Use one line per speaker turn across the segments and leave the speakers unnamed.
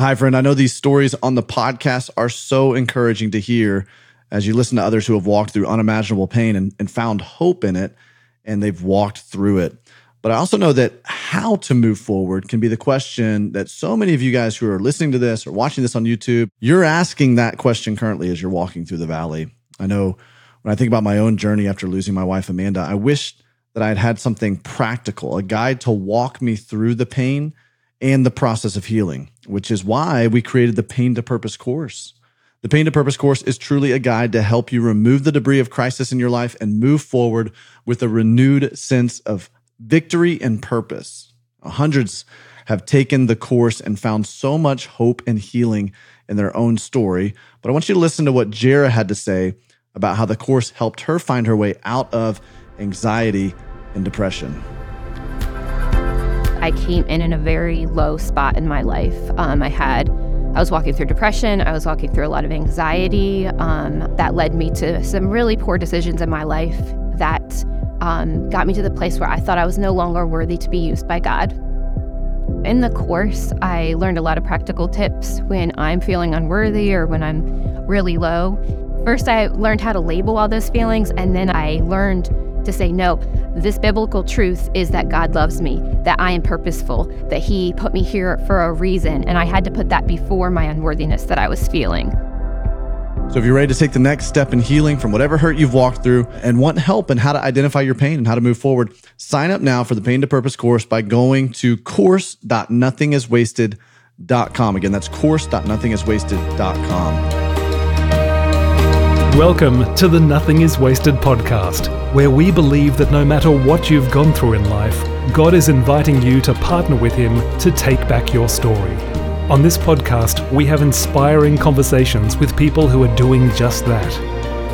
Hi, friend. I know these stories on the podcast are so encouraging to hear as you listen to others who have walked through unimaginable pain and, and found hope in it, and they've walked through it. But I also know that how to move forward can be the question that so many of you guys who are listening to this or watching this on YouTube, you're asking that question currently as you're walking through the valley. I know when I think about my own journey after losing my wife, Amanda, I wish that I had had something practical, a guide to walk me through the pain and the process of healing, which is why we created the Pain to Purpose course. The Pain to Purpose course is truly a guide to help you remove the debris of crisis in your life and move forward with a renewed sense of victory and purpose. Hundreds have taken the course and found so much hope and healing in their own story. But I want you to listen to what Jara had to say about how the course helped her find her way out of anxiety and depression.
I came in in a very low spot in my life. Um, I had, I was walking through depression. I was walking through a lot of anxiety. Um, that led me to some really poor decisions in my life that um, got me to the place where I thought I was no longer worthy to be used by God. In the course, I learned a lot of practical tips when I'm feeling unworthy or when I'm really low. First, I learned how to label all those feelings, and then I learned to say, no, this biblical truth is that God loves me, that I am purposeful, that He put me here for a reason. And I had to put that before my unworthiness that I was feeling.
So, if you're ready to take the next step in healing from whatever hurt you've walked through and want help in how to identify your pain and how to move forward, sign up now for the Pain to Purpose course by going to course.nothingiswasted.com. Again, that's course.nothingiswasted.com.
Welcome to the Nothing is Wasted podcast, where we believe that no matter what you've gone through in life, God is inviting you to partner with Him to take back your story. On this podcast, we have inspiring conversations with people who are doing just that.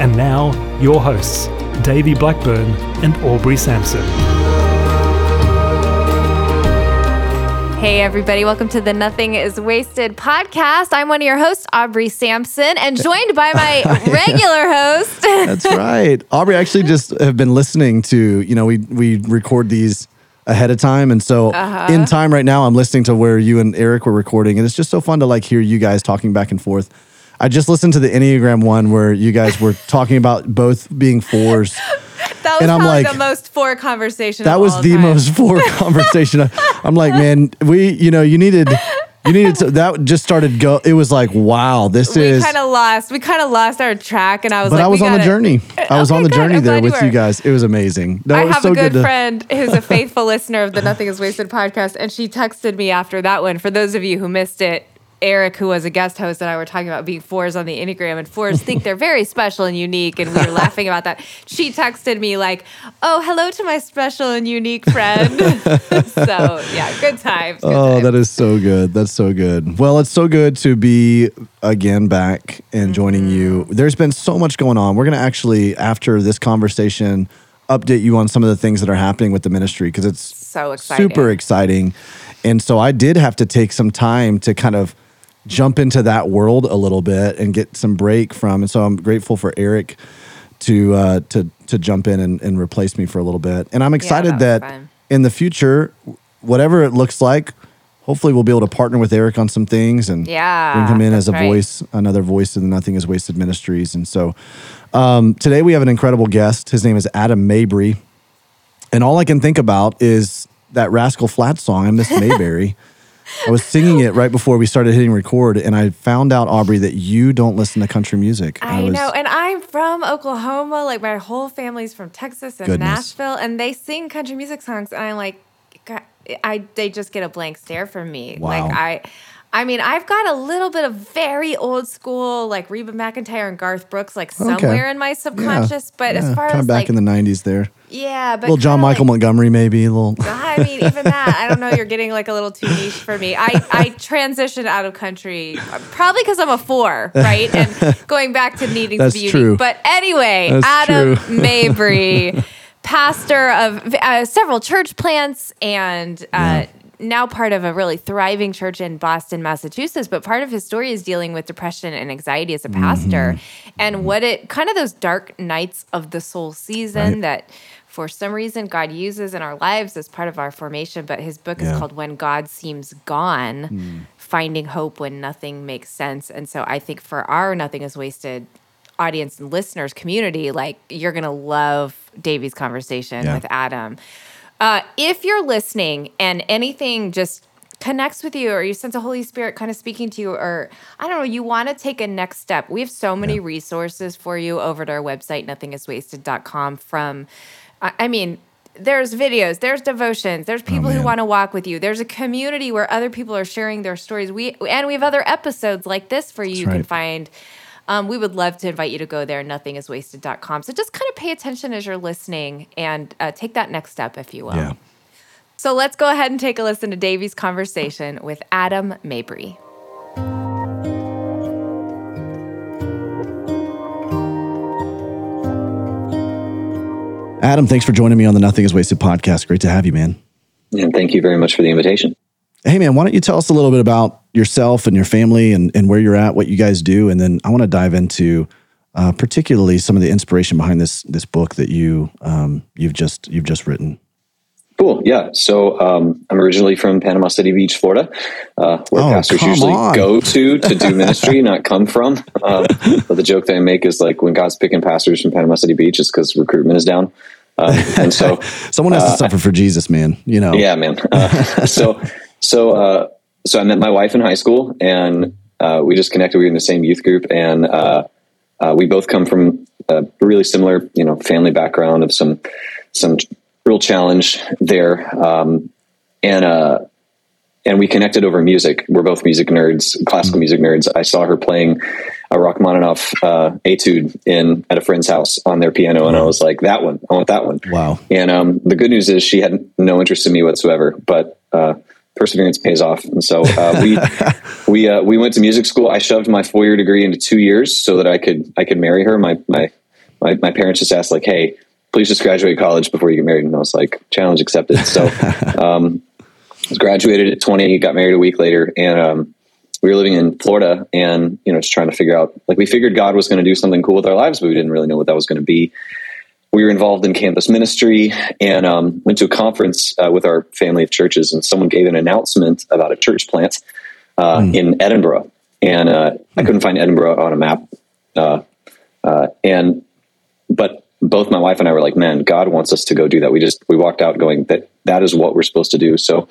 And now, your hosts, Davey Blackburn and Aubrey Sampson.
Hey, everybody, welcome to the Nothing is Wasted podcast. I'm one of your hosts, Aubrey Sampson, and joined by my regular host.
That's right. Aubrey actually just have been listening to, you know, we, we record these ahead of time. And so uh-huh. in time right now, I'm listening to where you and Eric were recording. And it's just so fun to like hear you guys talking back and forth. I just listened to the Enneagram one where you guys were talking about both being fours.
That was and I'm like, the most four conversation.
That was the
time.
most four conversation. I'm like, man, we, you know, you needed you needed to that just started go it was like wow this
we
is
kind of lost we kind of lost our track and i was
but
like,
i was on
gotta,
the journey uh, i was
okay,
on the
good.
journey there with
you,
you guys it was amazing
no, i have so a good, good friend who's a faithful listener of the nothing is wasted podcast and she texted me after that one for those of you who missed it Eric, who was a guest host, and I were talking about being fours on the Enneagram, and fours think they're very special and unique, and we were laughing about that. She texted me like, "Oh, hello to my special and unique friend." so yeah, good times. Good
oh,
times.
that is so good. That's so good. Well, it's so good to be again back and joining mm-hmm. you. There's been so much going on. We're gonna actually after this conversation update you on some of the things that are happening with the ministry because it's
so exciting.
super exciting. And so I did have to take some time to kind of jump into that world a little bit and get some break from. And so I'm grateful for Eric to uh, to to jump in and, and replace me for a little bit. And I'm excited yeah, that, that in the future, whatever it looks like, hopefully we'll be able to partner with Eric on some things and
yeah,
bring him in as a right. voice, another voice of the Nothing Is Wasted Ministries. And so um, today we have an incredible guest. His name is Adam Mabry. And all I can think about is that Rascal Flatts song, I Miss Mayberry. I was singing it right before we started hitting record, and I found out, Aubrey, that you don't listen to country music.
I, I was, know, and I'm from Oklahoma. Like my whole family's from Texas and goodness. Nashville, and they sing country music songs, and I'm like, I they just get a blank stare from me.
Wow.
Like I. I mean, I've got a little bit of very old school, like Reba McEntire and Garth Brooks, like somewhere okay. in my subconscious. Yeah. But yeah. as far
kind
as
of back
like,
in the '90s, there.
Yeah, but
little John Michael
like,
Montgomery, maybe a little.
I mean, even that, I don't know. You're getting like a little too niche for me. I I transitioned out of country probably because I'm a four, right? And going back to needing
That's
to be
true.
But anyway,
That's
Adam
true.
Mabry, pastor of uh, several church plants and. Uh, yeah now part of a really thriving church in Boston, Massachusetts, but part of his story is dealing with depression and anxiety as a pastor mm-hmm. and what it kind of those dark nights of the soul season right. that for some reason God uses in our lives as part of our formation. But his book yeah. is called When God Seems Gone. Mm. finding hope when nothing makes sense. And so I think for our Nothing is Wasted audience and listeners community, like you're going to love Davey's conversation
Yeah.
with Adam. Uh, if you're listening and anything just connects with you or you sense the Holy Spirit kind of speaking to you, or I don't know, you want to take a next step, we have so many resources for you over at our website, nothingiswasted.com. From, I mean, there's videos, there's devotions, there's people who want to walk with you. There's a community where other people are sharing their stories. We and we have other episodes like this for you. you can find. Um, we would love to invite you to go there, nothingiswasted.com. So just kind of pay attention as you're listening and uh, take that next step, if you will.
Yeah.
So let's go ahead and take a listen to Davey's conversation with Adam Mabry.
Adam, thanks for joining me on the Nothing is Wasted podcast. Great to have you, man.
And thank you very much for the invitation.
Hey, man, why don't you tell us a little bit about yourself and your family and, and where you're at, what you guys do, and then I want to dive into uh, particularly some of the inspiration behind this this book that you um, you've just you've just written.
Cool. Yeah. So um, I'm originally from Panama City Beach, Florida, uh, where
Oh,
pastors usually
on.
go to to do ministry, not come from. Um, but the joke that I make is like when God's picking pastors from Panama City Beach, it's because recruitment is down. Um, and so,
Someone has to suffer for Jesus, man. You know.
yeah, man. Uh, so, so, uh, so I met my wife in high school, and uh, we just connected. We were in the same youth group, and uh, uh, we both come from a really similar, you know, family background of some some real challenge there, um, and uh, and we connected over music. We're both music nerds, classical music nerds. I saw her playing a Rachmaninoff uh, etude in at a friend's house on their piano, and I was like, "That one, I want that one."
Wow.
And um, the good news is she had no interest in me whatsoever, but uh, perseverance pays off. And so uh, we we uh, we went to music school. I shoved my four year degree into two years so that I could I could marry her. My my my, my parents just asked like, "Hey, please just graduate college before you get married." And I was like, "Challenge accepted." So um, I graduated at twenty, got married a week later, and um, we were living in Florida, and you know, just trying to figure out like we figured God was going to do something cool with our lives, but we didn't really know what that was going to be. We were involved in campus ministry and um, went to a conference uh, with our family of churches and someone gave an announcement about a church plant uh, in edinburgh. And uh, i couldn't find edinburgh on a map uh, uh, and but both my wife and i were like man god wants us to go do that. We just we walked out going that that is what we're supposed to do. So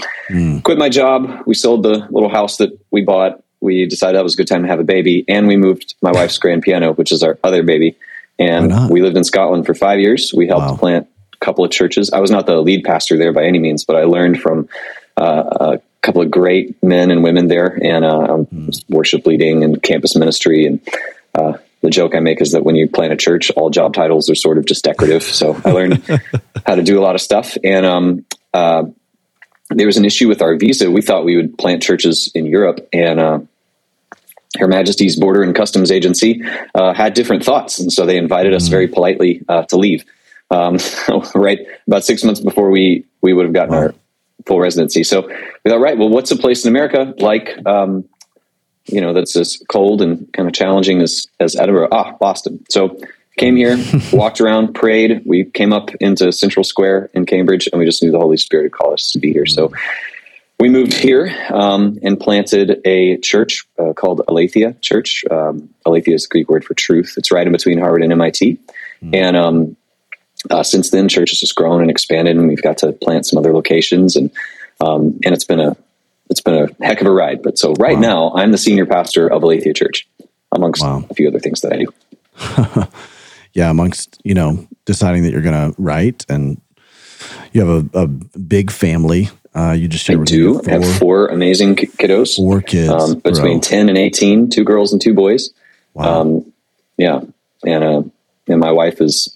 quit my job. We sold the little house that we bought we decided that was a good time to have a baby and we moved my wife's grand piano which is our other baby and we lived in Scotland for five years. We helped
Wow.
plant a couple of churches. I was not the lead pastor there by any means, but I learned from uh, a couple of great men and women there, and uh, um, worship leading and campus ministry. And uh, the joke I make is that when you plant a church, all job titles are sort of just decorative. So I learned how to do a lot of stuff. And um, uh, there was an issue with our visa. We thought we would plant churches in Europe, and uh, her Majesty's Border and Customs Agency uh, had different thoughts, and so they invited us very politely uh, to leave. Um, right about six months before we we would have gotten our full residency. So we thought, right, well, what's a place in America like, um, you know, that's as cold and kind of challenging as as Edinburgh? Ah, Boston. So came here, walked around, prayed. We came up into Central Square in Cambridge, and we just knew the Holy Spirit had called us to be here. So we moved here um, and planted a church uh, called Aletheia Church. Um, Aletheia is the Greek word for truth. It's right in between Harvard and MIT. And um, uh, since then, church has just grown and expanded, and we've got to plant some other locations, and um, and it's been a it's been a heck of a ride. But so right now, I'm the senior pastor of Aletheia Church, amongst
Wow.
a few other things that I do.
yeah, amongst you know deciding that you're going to write, and you have a, a big family. Uh, you just
I
shared with me
do
four,
have four amazing kiddos,
four kids
um, between
bro.
10 and 18, two girls and two boys.
Wow.
Um, yeah. And, uh, and my wife is,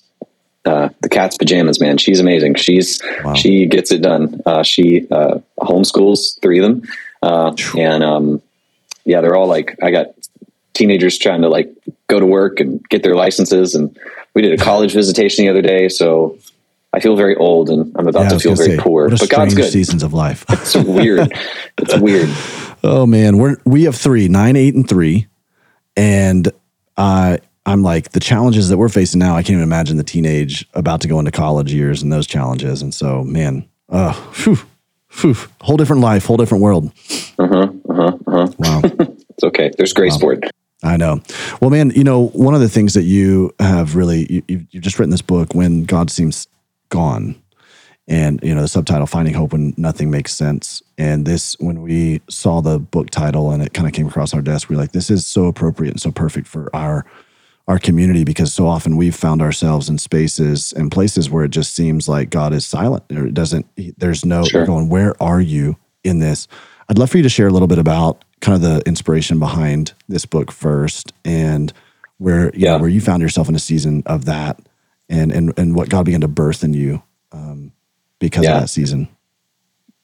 uh, the cat's pajamas, man. She's amazing. She's,
Wow.
she gets it done. Uh, she, uh, homeschools three of them. Uh, and, um, yeah, they're all like, I got teenagers trying to like go to work and get their licenses. And we did a college visitation the other day. So I feel very old and I'm about
Yeah,
to feel very
say,
poor,
what a
but God's good.
seasons of life.
It's weird. it's weird.
Oh man, we're we have three, nine, eight, and three, and uh, I'm like the challenges that we're facing now. I can't even imagine the teenage about to go into college years and those challenges. And so, man, uh, phew, phew, whole different life, whole different world.
Uh-huh, uh-huh, uh-huh.
Wow.
it's okay. There's grace
Wow.
for it.
I know. Well, man, you know, one of the things that you have really, you, you've just written this book, When God Seems Gone. And, you know, the subtitle, Finding Hope When Nothing Makes Sense. And this, when we saw the book title and it kind of came across our desk, we are like, this is so appropriate and so perfect for our our community because so often we've found ourselves in spaces and places where it just seems like God is silent or it doesn't, there's no,
Sure.
going, where are you in this? I'd love for you to share a little bit about kind of the inspiration behind this book first and where, you know,
Yeah.
where you found yourself in a season of that and, and, and what God began to birth in you um, because
Yeah.
of that season.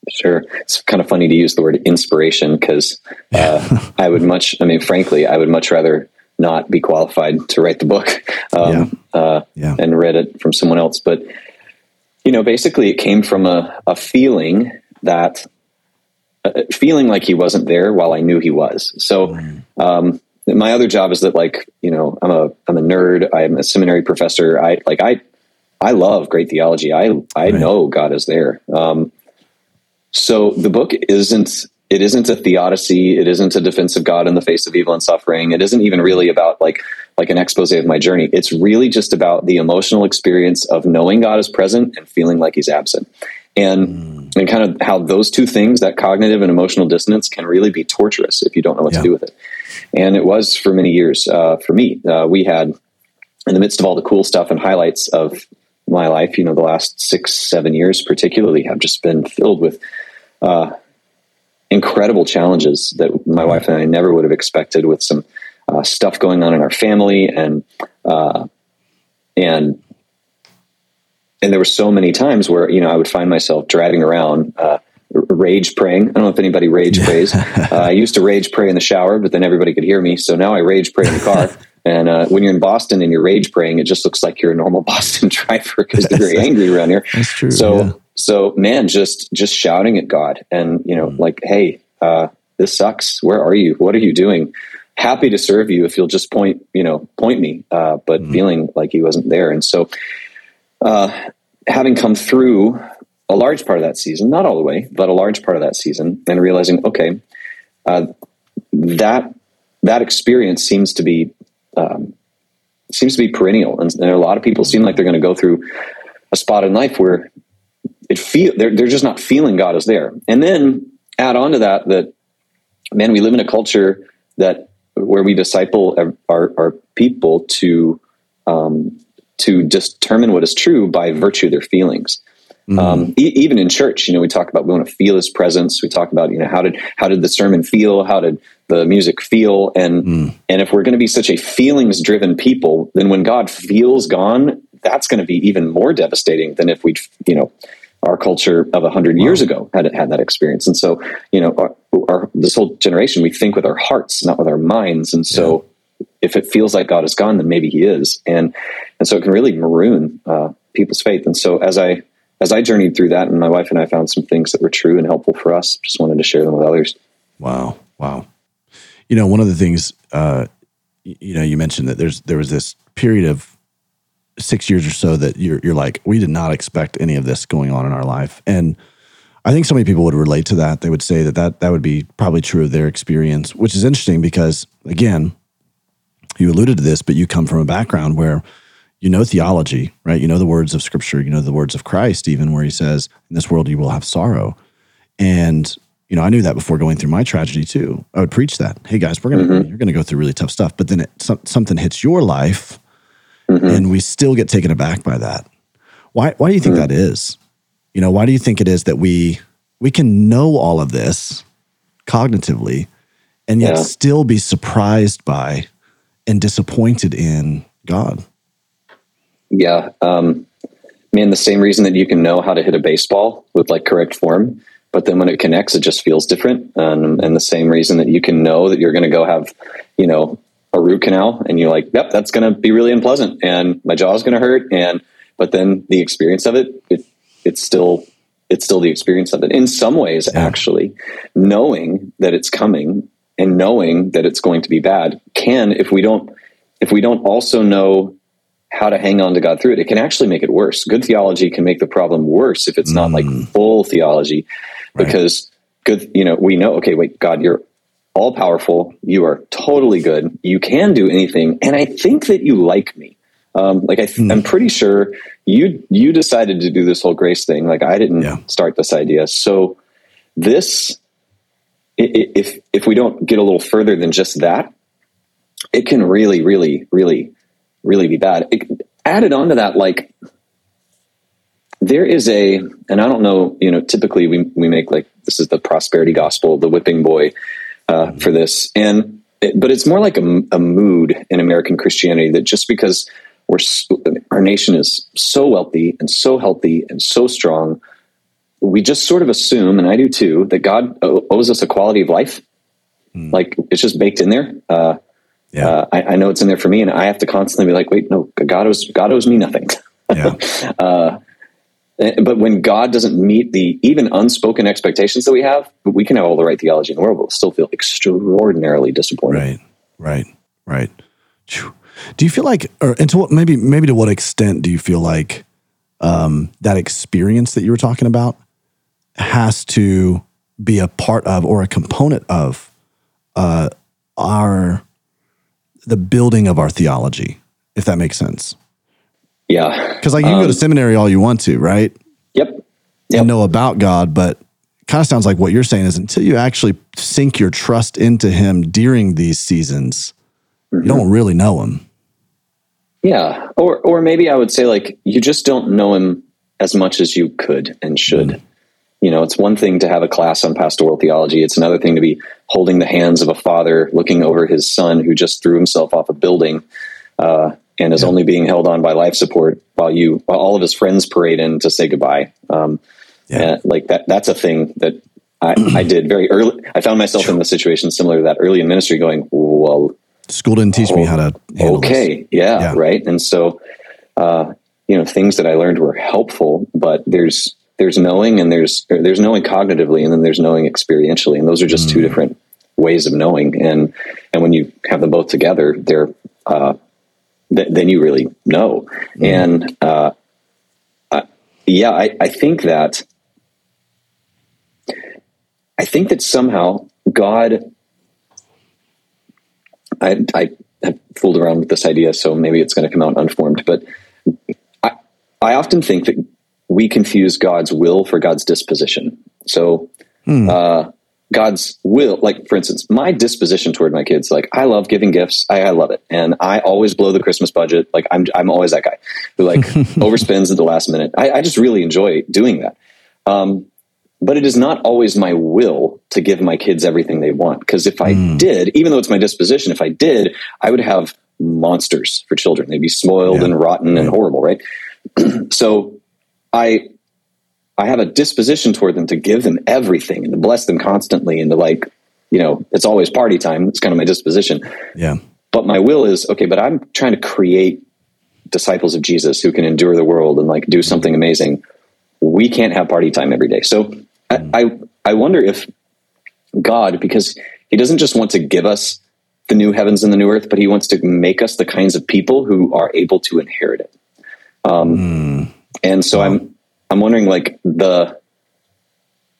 Sure. It's kind of funny to use the word inspiration because uh, I would much, I mean, frankly, I would much rather not be qualified to write the book um, uh,
Yeah.
and read it from someone else. But, you know, basically it came from a, a feeling that, uh, feeling like he wasn't there while I knew he was. So, um, my other job is that like, you know, I'm a, I'm a nerd. I'm a seminary professor. I like, I, I love great theology. I, I
Right.
know God is there. Um, so the book isn't it isn't a theodicy. It isn't a defense of God in the face of evil and suffering. It isn't even really about like like an expose of my journey. It's really just about the emotional experience of knowing God is present and feeling like He's absent, and and kind of how those two things, that cognitive and emotional dissonance, can really be torturous if you don't know what
Yeah.
to do with it. And it was for many years uh, for me. Uh, we had in the midst of all the cool stuff and highlights of my life, you know, the last six, seven years particularly have just been filled with uh, incredible challenges that my wife and I never would have expected with some uh, stuff going on in our family and, uh, and, and there were so many times where, you know, I would find myself driving around, uh, rage praying. I don't know if anybody rage prays. uh, I used to rage pray in the shower, but then everybody could hear me. So now I rage pray in the car. And uh, when you're in Boston and you're rage praying, it just looks like you're a normal Boston driver because they're very angry around here.
That's true.
So,
yeah.
so man, just just shouting at God, and you know, like, hey, uh, this sucks. Where are you? What are you doing? Happy to serve you if you'll just point, you know, point me. Uh, but feeling like he wasn't there, and so, uh, having come through a large part of that season, not all the way, but a large part of that season, and realizing, okay, uh, that that experience seems to be um, seems to be perennial, and, and a lot of people seem like they're going to go through a spot in life where it feel they're they're just not feeling God is there. And then add on to that that man, we live in a culture that where we disciple our our, people to um, to determine what is true by virtue of their feelings. Um, e- even in church, you know, we talk about we want to feel His presence. We talk about you know how did how did the sermon feel? How did the music feel? And and if we're going to be such a feelings driven people, then when God feels gone, that's going to be even more devastating than if we you know our culture of a hundred years ago had had that experience. And so you know our, our this whole generation we think with our hearts, not with our minds. And so if it feels like God is gone, then maybe He is, and and so it can really maroon uh, people's faith. And so as I as I journeyed through that, and my wife and I found some things that were true and helpful for us, just wanted to share them with others.
Wow, wow. You know, one of the things, uh, you know, you mentioned that there's there was this period of six years or so that you're you're like, we did not expect any of this going on in our life, and I think so many people would relate to that. They would say that that that would be probably true of their experience, which is interesting because again, you alluded to this, but you come from a background where you know theology, right? You know the words of Scripture, you know the words of Christ, even where He says, "In this world you will have sorrow," and you know I knew that before going through my tragedy too. I would preach that, "Hey guys, we're gonna mm-hmm. you're gonna go through really tough stuff," but then it, some, something hits your life, mm-hmm. and we still get taken aback by that. Why? Why do you think mm-hmm. that is? You know, why do you think it is that we we can know all of this cognitively, and yet
Yeah.
still be surprised by and disappointed in God?
Yeah. Um, man, the same reason that you can know how to hit a baseball with like correct form, but then when it connects, it just feels different. Um, and the same reason that you can know that you're going to go have, you know, a root canal and you're like, yep, that's going to be really unpleasant and my jaw is going to hurt. And, but then the experience of it, it it's still, it's still the experience of it in some ways, actually knowing that it's coming and knowing that it's going to be bad can, if we don't, if we don't also know how to hang on to God through it, it can actually make it worse. Good theology can make the problem worse if it's not like full theology, because good, you know, we know, okay, wait, God, you're all powerful. You are totally good. You can do anything. And I think that you like me. Um, like I th- I'm pretty sure you you decided to do this whole grace thing. Like I didn't
Yeah.
start this idea. So this, if if we don't get a little further than just that, it can really, really, really, really be bad. It, added on to that, like there is a, and I don't know, you know, typically we we make like this is the prosperity gospel, the whipping boy uh, for this, and it, but it's more like a, a mood in American Christianity that just because we're our nation is so wealthy and so healthy and so strong, we just sort of assume, and I do too, that God owes us a quality of life. Like it's just baked in there. Uh,
Yeah.
uh, I, I know it's in there for me, and I have to constantly be like, "Wait, no, God owes God owes me nothing."
yeah.
Eh, but when God doesn't meet the even unspoken expectations that we have, we can have all the right theology in the world, but we'll still feel extraordinarily disappointed.
Right. Right. Right. Do you feel like, or and to what maybe maybe to what extent do you feel like um, that experience that you were talking about has to be a part of or a component of uh, our the building of our theology, if that makes sense?
Yeah.
Because like you can go to um, seminary all you want to, right?
Yep. Yep.
and know about God, but kind of sounds like what you're saying is until you actually sink your trust into Him during these seasons, you don't mm-hmm. really know Him.
Yeah. Or or maybe I would say like you just don't know him as much as you could and should. Mm-hmm. You know, it's one thing to have a class on pastoral theology. It's another thing to be holding the hands of a father looking over his son who just threw himself off a building uh, and is only being held on by life support while you while all of his friends parade in to say goodbye. Um,
Yeah.
like that that's a thing that I, I did very early. I found myself in the situation similar to that early in ministry going, well,
School didn't teach me how to
okay yeah,
Yeah.
right and so uh you know things that i learned were helpful but there's there's knowing and there's there's knowing cognitively and then there's knowing experientially and those are just two different ways of knowing and and when you have them both together they're uh th- then you really know and uh I- yeah i i think that i think that somehow god I, I have fooled around with this idea, so maybe it's going to come out unformed. But I, I often think that we confuse God's will for God's disposition. So, uh, God's will, like for instance, my disposition toward my kids, like I love giving gifts, I, I love it, and I always blow the Christmas budget. Like I'm, I'm always that guy who like overspends at the last minute. I, I just really enjoy doing that. Um, but it is not always my will to give my kids everything they want. Because if I did, even though it's my disposition, if I did, I would have monsters for children. They'd be spoiled
Yeah.
and rotten and horrible, right? so I I have a disposition toward them to give them everything and to bless them constantly and to like, you know, it's always party time. It's kind of my disposition.
Yeah.
But my will is okay, but I'm trying to create disciples of Jesus who can endure the world and like do something amazing. We can't have party time every day. So I, I, I wonder if God, because he doesn't just want to give us the new heavens and the new earth, but he wants to make us the kinds of people who are able to inherit it. Um, And so I'm, I'm wondering like the,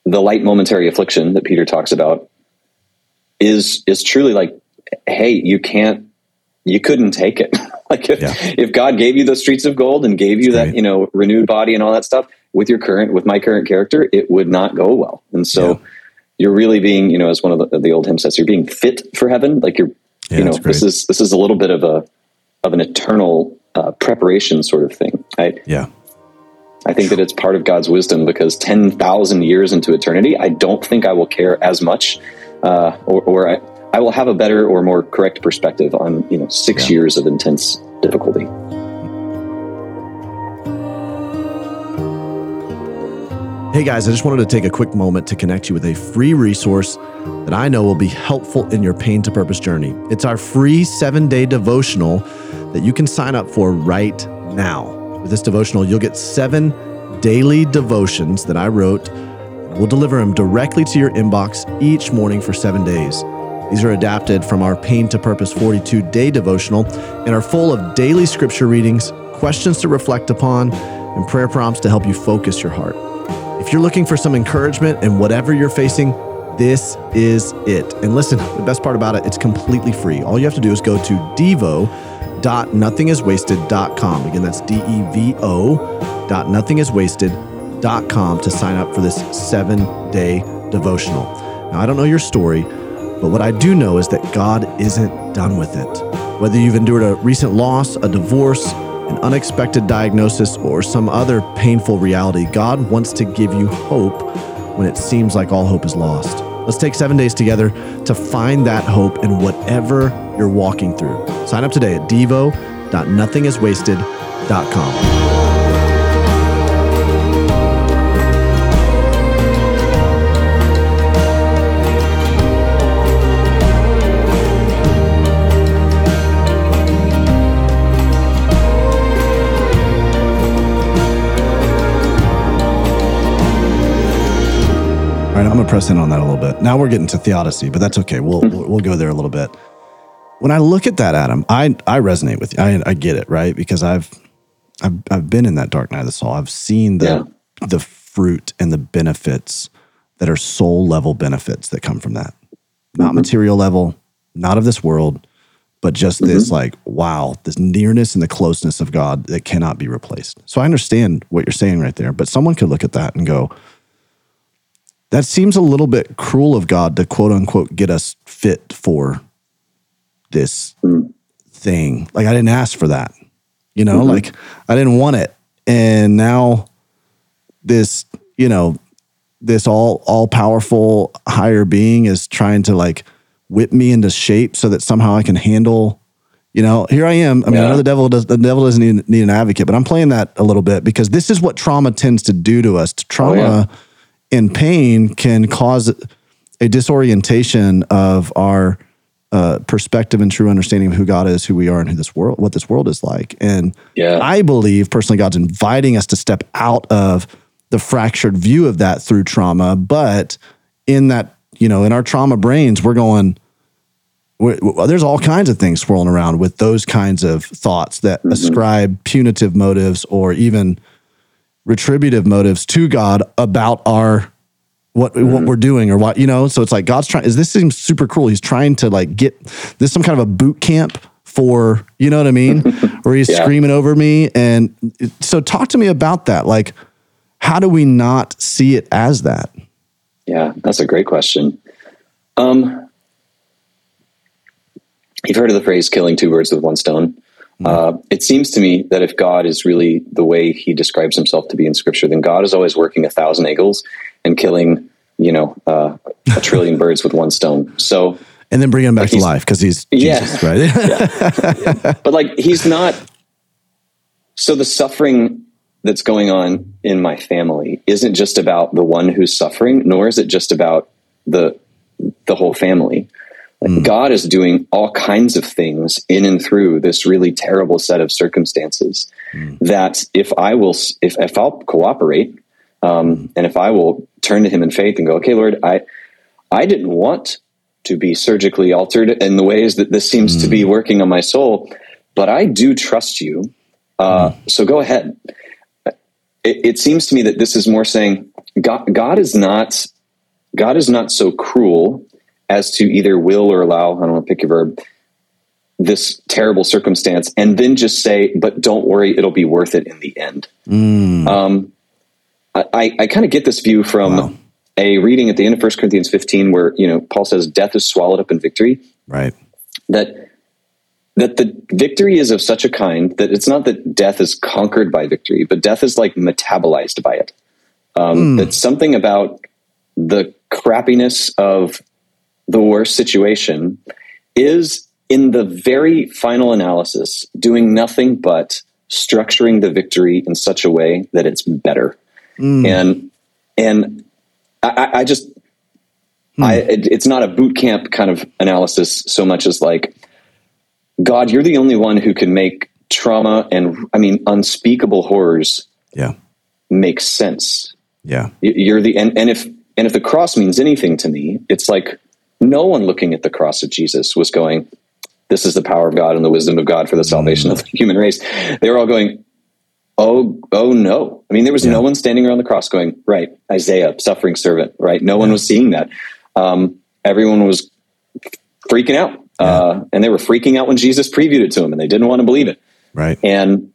the light momentary affliction that Peter talks about is, is truly like, Hey, you can't, you couldn't take it. like if,
Yeah.
if God gave you the streets of gold and gave you that, you know, renewed body and all that stuff with your current, with my current character, it would not go well. And so
Yeah.
you're really being, you know, as one of the, the old hymn says, you're being fit for heaven. Like you're,
Yeah,
you know, this is, this is a little bit of a, of an eternal uh, preparation sort of thing. I,
Yeah.
I think that it's part of God's wisdom because 10,000 years into eternity, I don't think I will care as much, uh, or, or I, I will have a better or more correct perspective on, you know, six
Yeah.
years of intense difficulty.
Hey guys, I just wanted to take a quick moment to connect you with a free resource that I know will be helpful in your pain to purpose journey. It's our free seven day devotional that you can sign up for right now. With this devotional, you'll get seven daily devotions that I wrote. We'll deliver them directly to your inbox each morning for seven days. These are adapted from our Pain to Purpose 42 day devotional and are full of daily scripture readings, questions to reflect upon, and prayer prompts to help you focus your heart. If you're looking for some encouragement in whatever you're facing, This is it. And listen, the best part about it, it's completely free. All you have to do is go to devo.nothingiswasted.com. Again, that's D E V O dot nothingiswasted.com to sign up for this seven day devotional. Now, I don't know your story, but what I do know is that God isn't done with it. Whether you've endured a recent loss, a divorce, an unexpected diagnosis, or some other painful reality, God wants to give you hope when it seems like all hope is lost. Let's take seven days together to find that hope in whatever you're walking through. Sign up today at devo.nothingiswasted.com. All right, I'm gonna press in on that a little bit. Now we're getting to theodicy, but that's okay. We'll we'll we'll go there a little bit. When I look at that, Adam, I I resonate with you. I I get it, right? Because I've I've I've been in that dark night of the soul. I've seen the the fruit and the benefits that are soul level benefits that come from that. Not mm-hmm. material level, not of this world, but just this mm-hmm. like wow, this nearness and the closeness of God that cannot be replaced. So I understand what you're saying right there, but someone could look at that and go, that seems a little bit cruel of God to quote unquote get us fit for this mm. thing. Like I didn't ask for that. You know, mm-hmm. like I didn't want it. And now this, you know, this all all powerful higher being is trying to like whip me into shape so that somehow I can handle you know, here I am. I mean, I know the devil does the devil doesn't need, need an advocate, but I'm playing that a little bit because this is what trauma tends to do to us. Oh, trauma
yeah.
and pain can cause a disorientation of our uh, perspective and true understanding of who God is, who we are, and who this world, what this world is like. And
Yeah.
I believe personally, God's inviting us to step out of the fractured view of that through trauma. But in that, you know, in our trauma brains, we're going. we well, there's all kinds of things swirling around with those kinds of thoughts that ascribe punitive motives or even retributive motives to God about our what what we're doing or what you know. So it's like God's trying. Is this seems super cruel? He's trying to like get this some kind of a boot camp for you know what I mean, where he's
Yeah.
screaming over me. And so talk to me about that. Like, how do we not see it as that?
Yeah, that's a great question. Um, you've heard of the phrase "killing two birds with one stone." Uh, it seems to me that if God is really the way He describes Himself to be in Scripture, then God is always working a thousand eagles and killing, you know, uh, a trillion birds with one stone. So,
And then bring him back to life because he's
Yeah.
Jesus, right?
but like He's not. So the suffering that's going on in my family isn't just about the one who's suffering, nor is it just about the the whole family. Like God is doing all kinds of things in and through this really terrible set of circumstances. Mm. That if I will, if if I'll cooperate, um, mm. and if I will turn to Him in faith and go, okay, Lord, I I didn't want to be surgically altered in the ways that this seems to be working on my soul, but I do trust you. Uh, So go ahead. It, it seems to me that this is more saying God, God is not God is not so cruel as to either will or allow. I don't want to pick your verb. This terrible circumstance, and then just say, "But don't worry, it'll be worth it in the end." Um, I, I, kind of get this view from
Wow.
a reading at the end of 1 Corinthians 15, where you know Paul says, "Death is swallowed up in victory."
right.
that that the victory is of such a kind that it's not that death is conquered by victory, but death is like metabolized by it. Um, That something about the crappiness of the worst situation is in the very final analysis doing nothing but structuring the victory in such a way that it's better. Mm. And and I, I- just hmm. I it, it's not a boot camp kind of analysis so much as like God, you're the only one who can make trauma and I mean unspeakable horrors
Yeah.
make sense.
Yeah.
You're the and, and if and if the cross means anything to me, it's like no one looking at the cross of Jesus was going, This is the power of God and the wisdom of God for the salvation of the human race. They were all going, Oh, oh no. I mean, there was
Yeah.
no one standing around the cross going, right, Isaiah, suffering servant, right? No one was seeing that. um, everyone was freaking out. Uh, and they were freaking out when Jesus previewed it to them and they didn't want to believe it.
Right.
And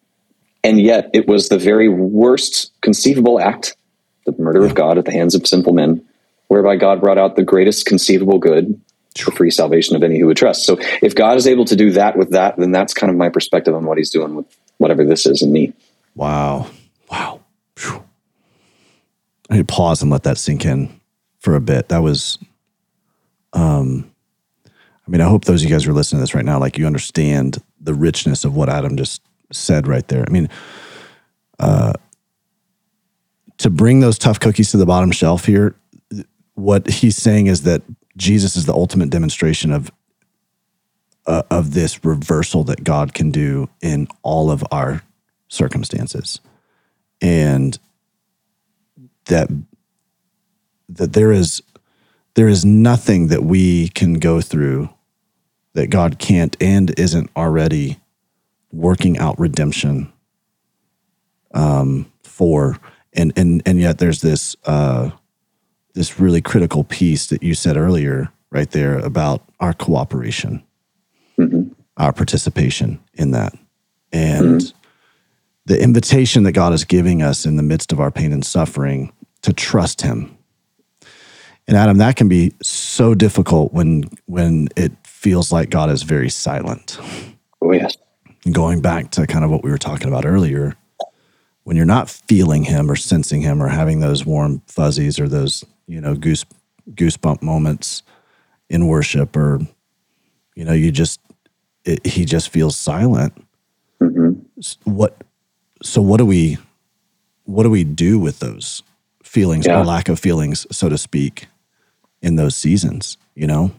and yet it was the very worst conceivable act, the murder of God at the hands of sinful men, whereby God brought out the greatest conceivable good for free salvation of any who would trust. So if God is able to do that with that, then that's kind of my perspective on what he's doing with whatever this is in me.
Wow. Wow. Whew. I need to pause and let that sink in for a bit. That was, um, I mean, I hope those of you guys who are listening to this right now, like you understand the richness of what Adam just said right there. I mean, uh, to bring those tough cookies to the bottom shelf here, what he's saying is that Jesus is the ultimate demonstration of uh, of this reversal that God can do in all of our circumstances, and that that there is there is nothing that we can go through that God can't and isn't already working out redemption um, for, and and and yet there's this uh, this really critical piece that you said earlier, right there about our cooperation,
Mm-hmm.
our participation in that, and the invitation that God is giving us in the midst of our pain and suffering to trust Him. And Adam, that can be so difficult when when it feels like God is very silent.
Oh yes.
Going back to kind of what we were talking about earlier, when you're not feeling him or sensing him or having those warm fuzzies or those, you know, goose goosebump moments in worship or you know, you just it, he just feels silent.
Mm-hmm.
What so what do we what do we do with those feelings
Yeah.
or lack of feelings, so to speak, in those seasons, you know?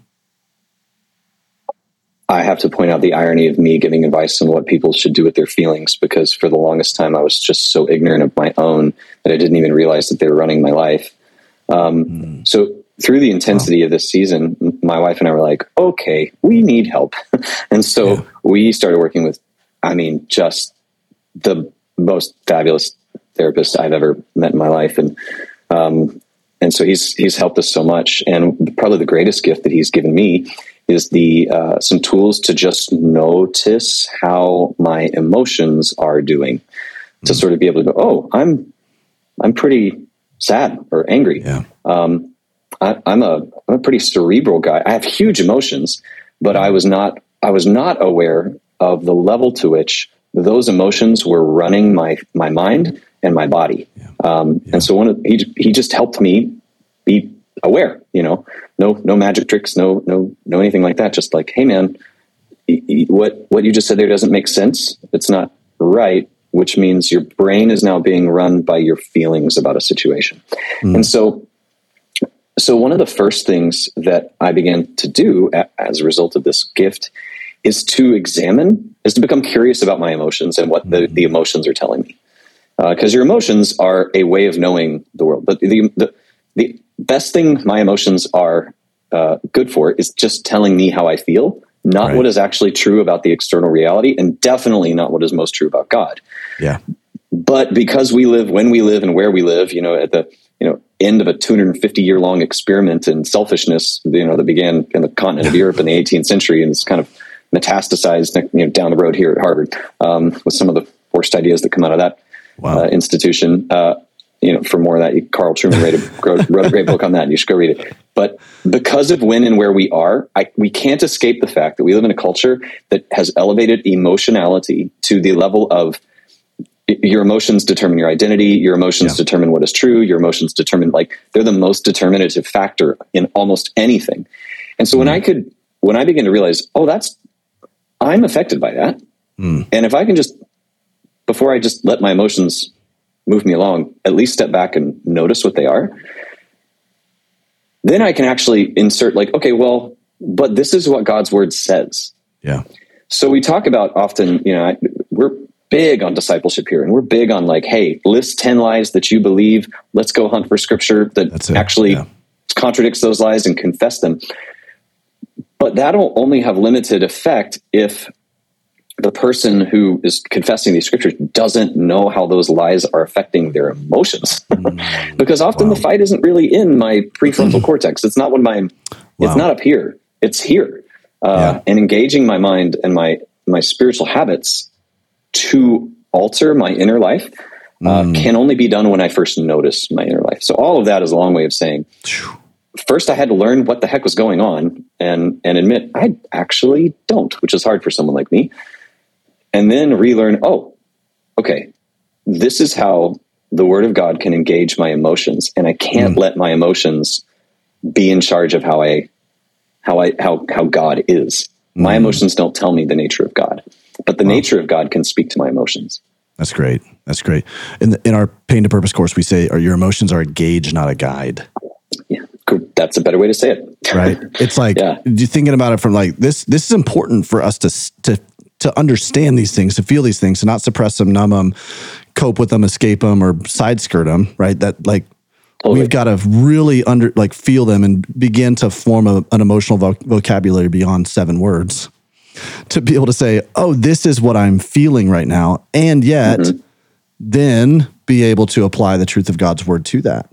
I have to point out the irony of me giving advice on what people should do with their feelings because for the longest time I was just so ignorant of my own that I didn't even realize that they were running my life. Um, So through the intensity of this season, my wife and I were like, okay, we need help. and so
Yeah.
we started working with, I mean, just the most fabulous therapist I've ever met in my life. And, um, and so he's, he's helped us so much. And probably the greatest gift that he's given me is the, uh, some tools to just notice how my emotions are doing to sort of be able to go, Oh, I'm, I'm pretty sad or angry.
Yeah.
Um, I, I'm a I'm a pretty cerebral guy. I have huge emotions, but I was not I was not aware of the level to which those emotions were running my my mind and my body. Um, And so one of, he he just helped me be aware. You know, no no magic tricks, no no no anything like that. Just like, hey man, what what you just said there doesn't make sense. It's not right. Which means your brain is now being run by your feelings about a situation. Hmm. And so so one of the first things that I began to do as a result of this gift is to examine, is to become curious about my emotions and what the, hmm. the emotions are telling me. Uh, because your emotions are a way of knowing the world. But the, the, the best thing my emotions are uh, good for is just telling me how I feel, not
Right.
what is actually true about the external reality, and definitely not what is most true about God
Yeah.
but because we live when we live and where we live, you know, at the you know end of a 250 year long experiment in selfishness, you know, that began in the continent of Europe in the 18th century and it's kind of metastasized, you know, down the road here at Harvard um, with some of the worst ideas that come out of that
Wow.
uh, institution. Uh, you know, for more of that, Carl Trueman wrote a, wrote, wrote a great book on that. And You should go read it. But because of when and where we are, I, we can't escape the fact that we live in a culture that has elevated emotionality to the level of your emotions determine your identity your emotions
Yeah.
determine what is true your emotions determine like they're the most determinative factor in almost anything and so when i could when i began to realize oh that's i'm affected by that
Mm.
and if i can just before i just let my emotions move me along at least step back and notice what they are then i can actually insert like okay well but this is what god's word says
Yeah.
so we talk about often, you know, we're big on discipleship here, and we're big on like, hey, list ten lies that you believe. Let's go hunt for scripture that actually
yeah.
contradicts those lies and confess them. But that'll only have limited effect if the person who is confessing these scriptures doesn't know how those lies are affecting their emotions. because often
Wow.
the fight isn't really in my prefrontal cortex. It's not when my,
Wow.
it's not up here. It's here. Uh,
Yeah.
And engaging my mind and my, my spiritual habits to alter my inner life uh,
Mm.
can only be done when I first notice my inner life. So all of that is a long way of saying, first I had to learn what the heck was going on and and admit I actually don't, which is hard for someone like me. And then relearn, oh, okay, this is how the word of God can engage my emotions and I can't let my emotions be in charge of how I how I how how God is. My emotions don't tell me the nature of God, but the nature of God can speak to my emotions.
That's great. That's great. In the, in our pain to purpose course, we say, "Are your emotions are a gauge, not a guide."
Yeah, that's a better way to say it.
Right? It's like
Yeah.
you're thinking about it from like this. This is important for us to to to understand these things, to feel these things, to not suppress them, numb them, cope with them, escape them, or side skirt them. Right? That like
Totally.
we've got to really under like feel them and begin to form a, an emotional voc- vocabulary beyond seven words to be able to say, "Oh, this is what I'm feeling right now," and yet mm-hmm. then be able to apply the truth of God's word to that.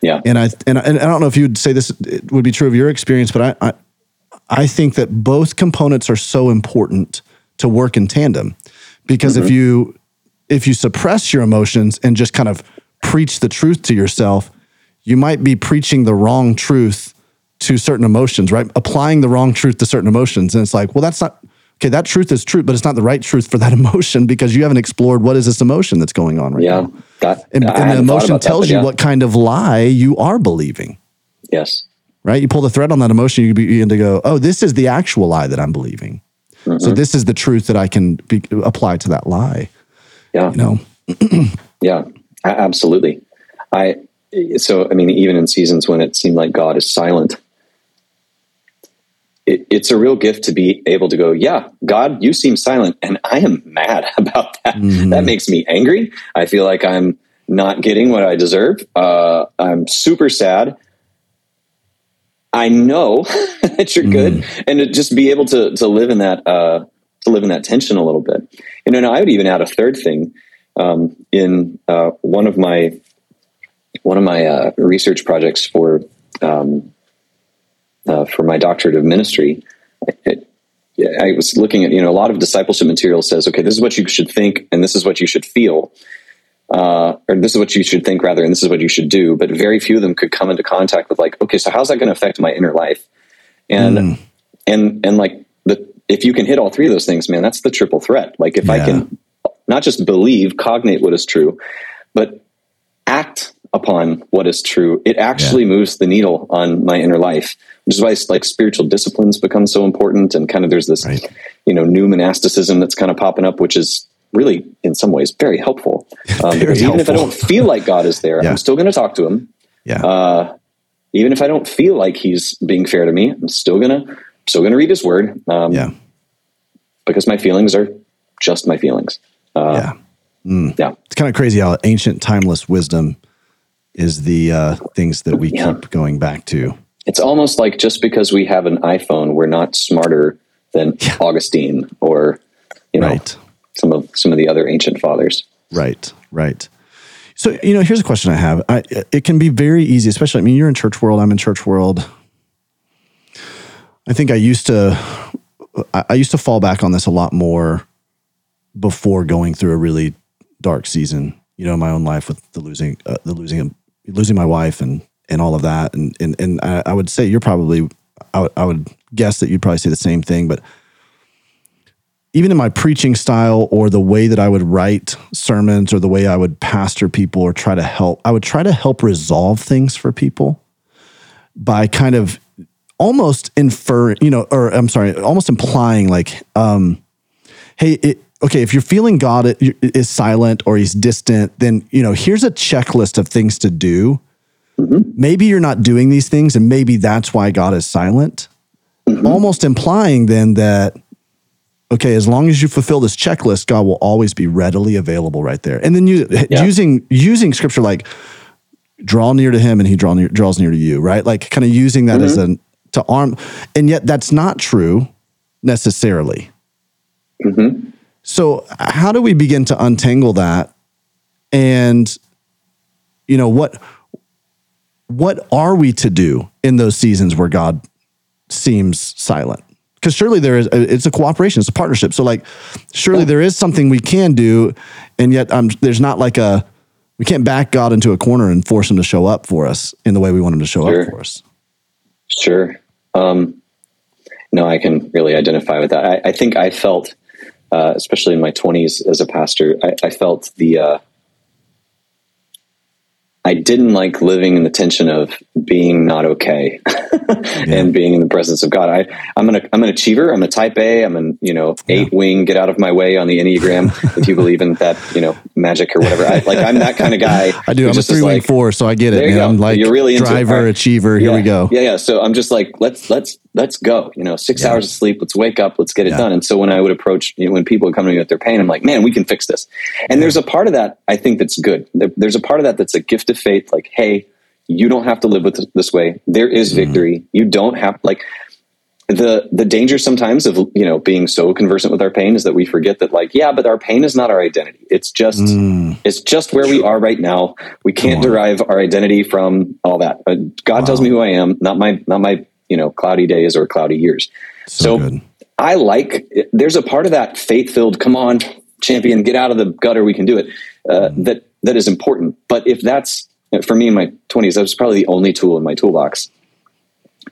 yeah.
And I and, I- and I don't know if you'd say this it would be true of your experience, but I, I I think that both components are so important to work in tandem because if mm-hmm. you if you suppress your emotions and just kind of preach the truth to yourself, you might be preaching the wrong truth to certain emotions, right? Applying the wrong truth to certain emotions. And it's like, well, that's not okay, that truth is true, but it's not the right truth for that emotion because you haven't explored what is this emotion that's going on right
Yeah.
now.
That,
And, and the emotion
about that,
tells you
yeah.
what kind of lie you are believing
Yes.
right? You pull the thread on that emotion, you begin to go, oh, this is the actual lie that I'm believing.
Mm-hmm.
So this is the truth that I can be, apply to that lie.
Yeah.
You know,
Yeah, absolutely. I so I mean, even in seasons when it seemed like God is silent, it, it's a real gift to be able to go, yeah, God, you seem silent, and I am mad about that. That makes me angry. I feel like I'm not getting what I deserve. Uh, I'm super sad. I know that you're good, and to just be able to to live in that uh, to live in that tension a little bit. You know, and I would even add a third thing um, in uh, one of my one of my uh, research projects for um, uh, for my doctorate of ministry. It, yeah, I was looking at you know a lot of discipleship material says okay this is what you should think and this is what you should feel uh, or this is what you should think rather and this is what you should do but very few of them could come into contact with like okay so how's that going to affect my inner life? And and and like the if you can hit all three of those things man that's the triple threat. Like if i can not just believe cognate what is true but act upon what is true it actually moves the needle on my inner life which is why like spiritual disciplines become so important and kind of there's this
Right.
you know new monasticism that's kind of popping up which is really in some ways very helpful um,
Very
because even if i don't feel like god is there
Yeah.
i'm still going to talk to him
yeah,
uh, even if I don't feel like he's being fair to me, I'm still gonna still gonna read his word. Um,
yeah,
because my feelings are just my feelings.
yeah.
Yeah,
It's kind of crazy how ancient, timeless wisdom is the uh, things that we
Yeah.
keep going back to.
it's almost like just because we have an iPhone, we're not smarter than Augustine or you know
Right.
some of some of the other ancient fathers.
Right, right. So, you know, here's a question I have. I, it can be very easy, especially, I mean, you're in church world, I'm in church world. I think I used to, I, I used to fall back on this a lot more before going through a really dark season, you know, in my own life with the losing, uh, the losing, losing my wife and, and all of that. And, and, and I, I would say you're probably, I would- guess that you'd probably say the same thing, but even in my preaching style or the way that I would write sermons or the way I would pastor people or try to help, I would try to help resolve things for people by kind of almost infer, you know, or I'm sorry, almost implying like, um, hey, it, okay, if you're feeling God is silent or he's distant, then, you know, here's a checklist of things to do. Mm-hmm. Maybe you're not doing these things, and maybe that's why God is silent. Mm-hmm. Almost implying then that okay, as long as you fulfill this checklist, God will always be readily available right there. And then you
Yeah.
using using scripture like draw near to him and he draw near, draws near to you, right? Like kind of using that as
Mm-hmm.
an to arm and yet that's not true necessarily. Mm-hmm. So, how do we begin to untangle that? And, you know, what what are we to do in those seasons where God seems silent? Because surely there is, it's a cooperation, it's a partnership. So, like, surely there is something we can do, and yet um, there's not like a, we can't back God into a corner and force him to show up for us in the way we want him to show
Sure.
up for us.
Sure. Um, no, I can really identify with that. I, I think I felt, uh, especially in my 20s as a pastor, I, I felt the, uh, I didn't like living in the tension of being not okay and being in the presence of God. I, I'm an I'm an achiever. I'm a Type A. I'm an you know eight wing. Get out of my way on the Enneagram. if you believe in that, you know magic or whatever. I, like I'm that kind of guy.
I do. I'm a three wing
like,
four, so I get it.
you.
I'm like
You're really
driver,
right.
achiever. Here
yeah,
we go.
Yeah, yeah. So I'm just like, let's let's let's go. You know, six
Yeah.
hours of sleep. Let's wake up. Let's get it
Yeah.
done. And so when I would approach, you know, when people would come to me with their pain, I'm like, man, we can fix this. And there's a part of that I think that's good. There- There's a part of that that's a gift of faith. Like, hey, you don't have to live with this, this way. There is
Mm-hmm.
victory. You don't have like the the danger sometimes of you know being so conversant with our pain is that we forget that like yeah but our pain is not our identity it's just
Mm.
it's just where we are right now we can't derive our identity from all that Uh, god tells me who i am not my not my you know cloudy days or cloudy years
So,
so i like there's a part of that faith filled come on champion get out of the gutter we can do it uh, that that is important but if that's for me in my 20s that was probably the only tool in my toolbox.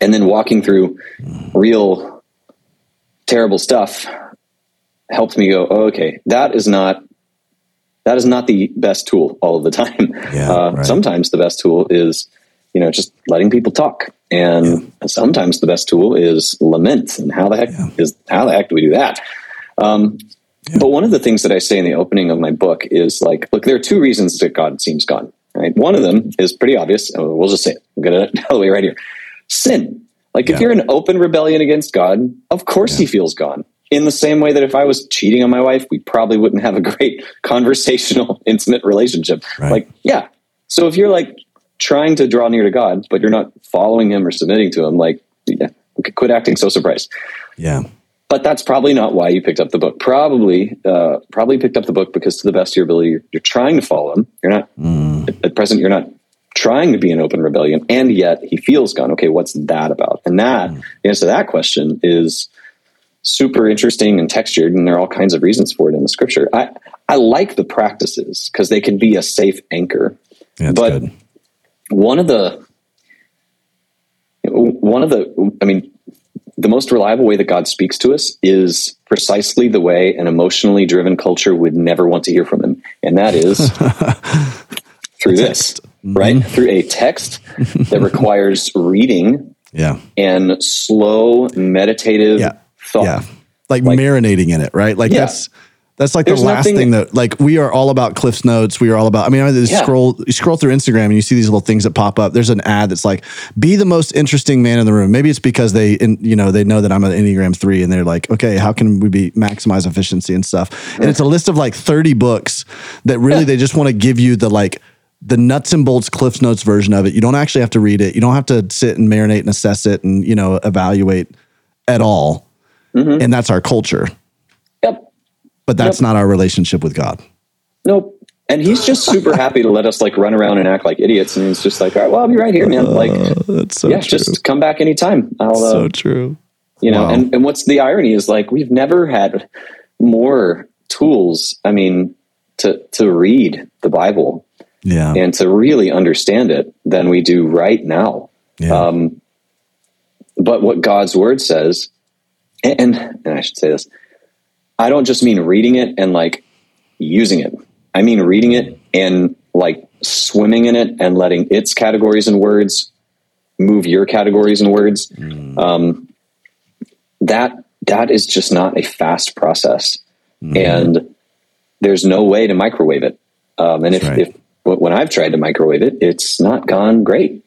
And then walking through real terrible stuff helped me go oh, okay that is not that is not the best tool all of the time.
Yeah,
uh,
right.
sometimes the best tool is you know just letting people talk. And sometimes the best tool is lament and how the heck is how the heck do we do that? Um, but one of the things that i say in the opening of my book is like look there are two reasons that god seems gone right? One of them is pretty obvious. Oh, we'll just say it. We'll get it out of the way right here. Sin. Like if you're in open rebellion against god of course he feels gone. In the same way that if i was cheating on my wife we probably wouldn't have a great conversational intimate relationship.
Right.
like yeah. So if you're like trying to draw near to god but you're not following him or submitting to him like yeah, quit acting so surprised.
Yeah.
But that's probably not why you picked up the book. Probably, uh, probably picked up the book because, to the best of your ability, you're, you're trying to follow him. You're not at, at present. You're not trying to be an open rebellion, and yet he feels gone. Okay, what's that about? And that the answer to that question is super interesting and textured, and there are all kinds of reasons for it in the scripture. I I like the practices because they can be a safe anchor.
Yeah,
But-
good.
One of the one of the I mean the most reliable way that God speaks to us is precisely the way an emotionally driven culture would never want to hear from him. And that is through this,
Mm-hmm.
right? Through a text that requires reading
Yeah.
and slow meditative
Yeah.
thought.
Yeah. Like,
Like-
marinating in it, right? Like
Yeah.
that's that's like
There's
the last
nothing-
thing that like we are all about Cliff's notes. We are all about I mean, I just
Yeah.
scroll you scroll through Instagram and you see these little things that pop up. There's an ad that's like, be the most interesting man in the room. Maybe it's because they in, you know, they know that I'm an Enneagram three and they're like, okay, how can we be maximize efficiency and stuff? And it's a list of like 30 books that really they just want to give you the like the nuts and bolts Cliff's Notes version of it. You don't actually have to read it. You don't have to sit and marinate and assess it and, you know, evaluate at all. Mm-hmm. And that's our culture. But that's not our relationship with God.
Nope. And he's just super happy to let us like run around and act like idiots. And he's just like, all right, well, I'll be right here, man. Like,
That's so
yeah, just come back anytime. I'll, uh,
so true.
you know
Wow.
and, and what's the irony is like we've never had more tools i mean to to read the bible
Yeah.
and to really understand it than we do right now
yeah.
um, but what god's word says and and i should say this i don't just mean reading it and like using it. I mean reading it and like swimming in it and letting its categories and words move your categories and words. Um, that that is just not a fast process. And there's no way to microwave it. Um, and if,
right.
if when i've tried to microwave it it's not gone great.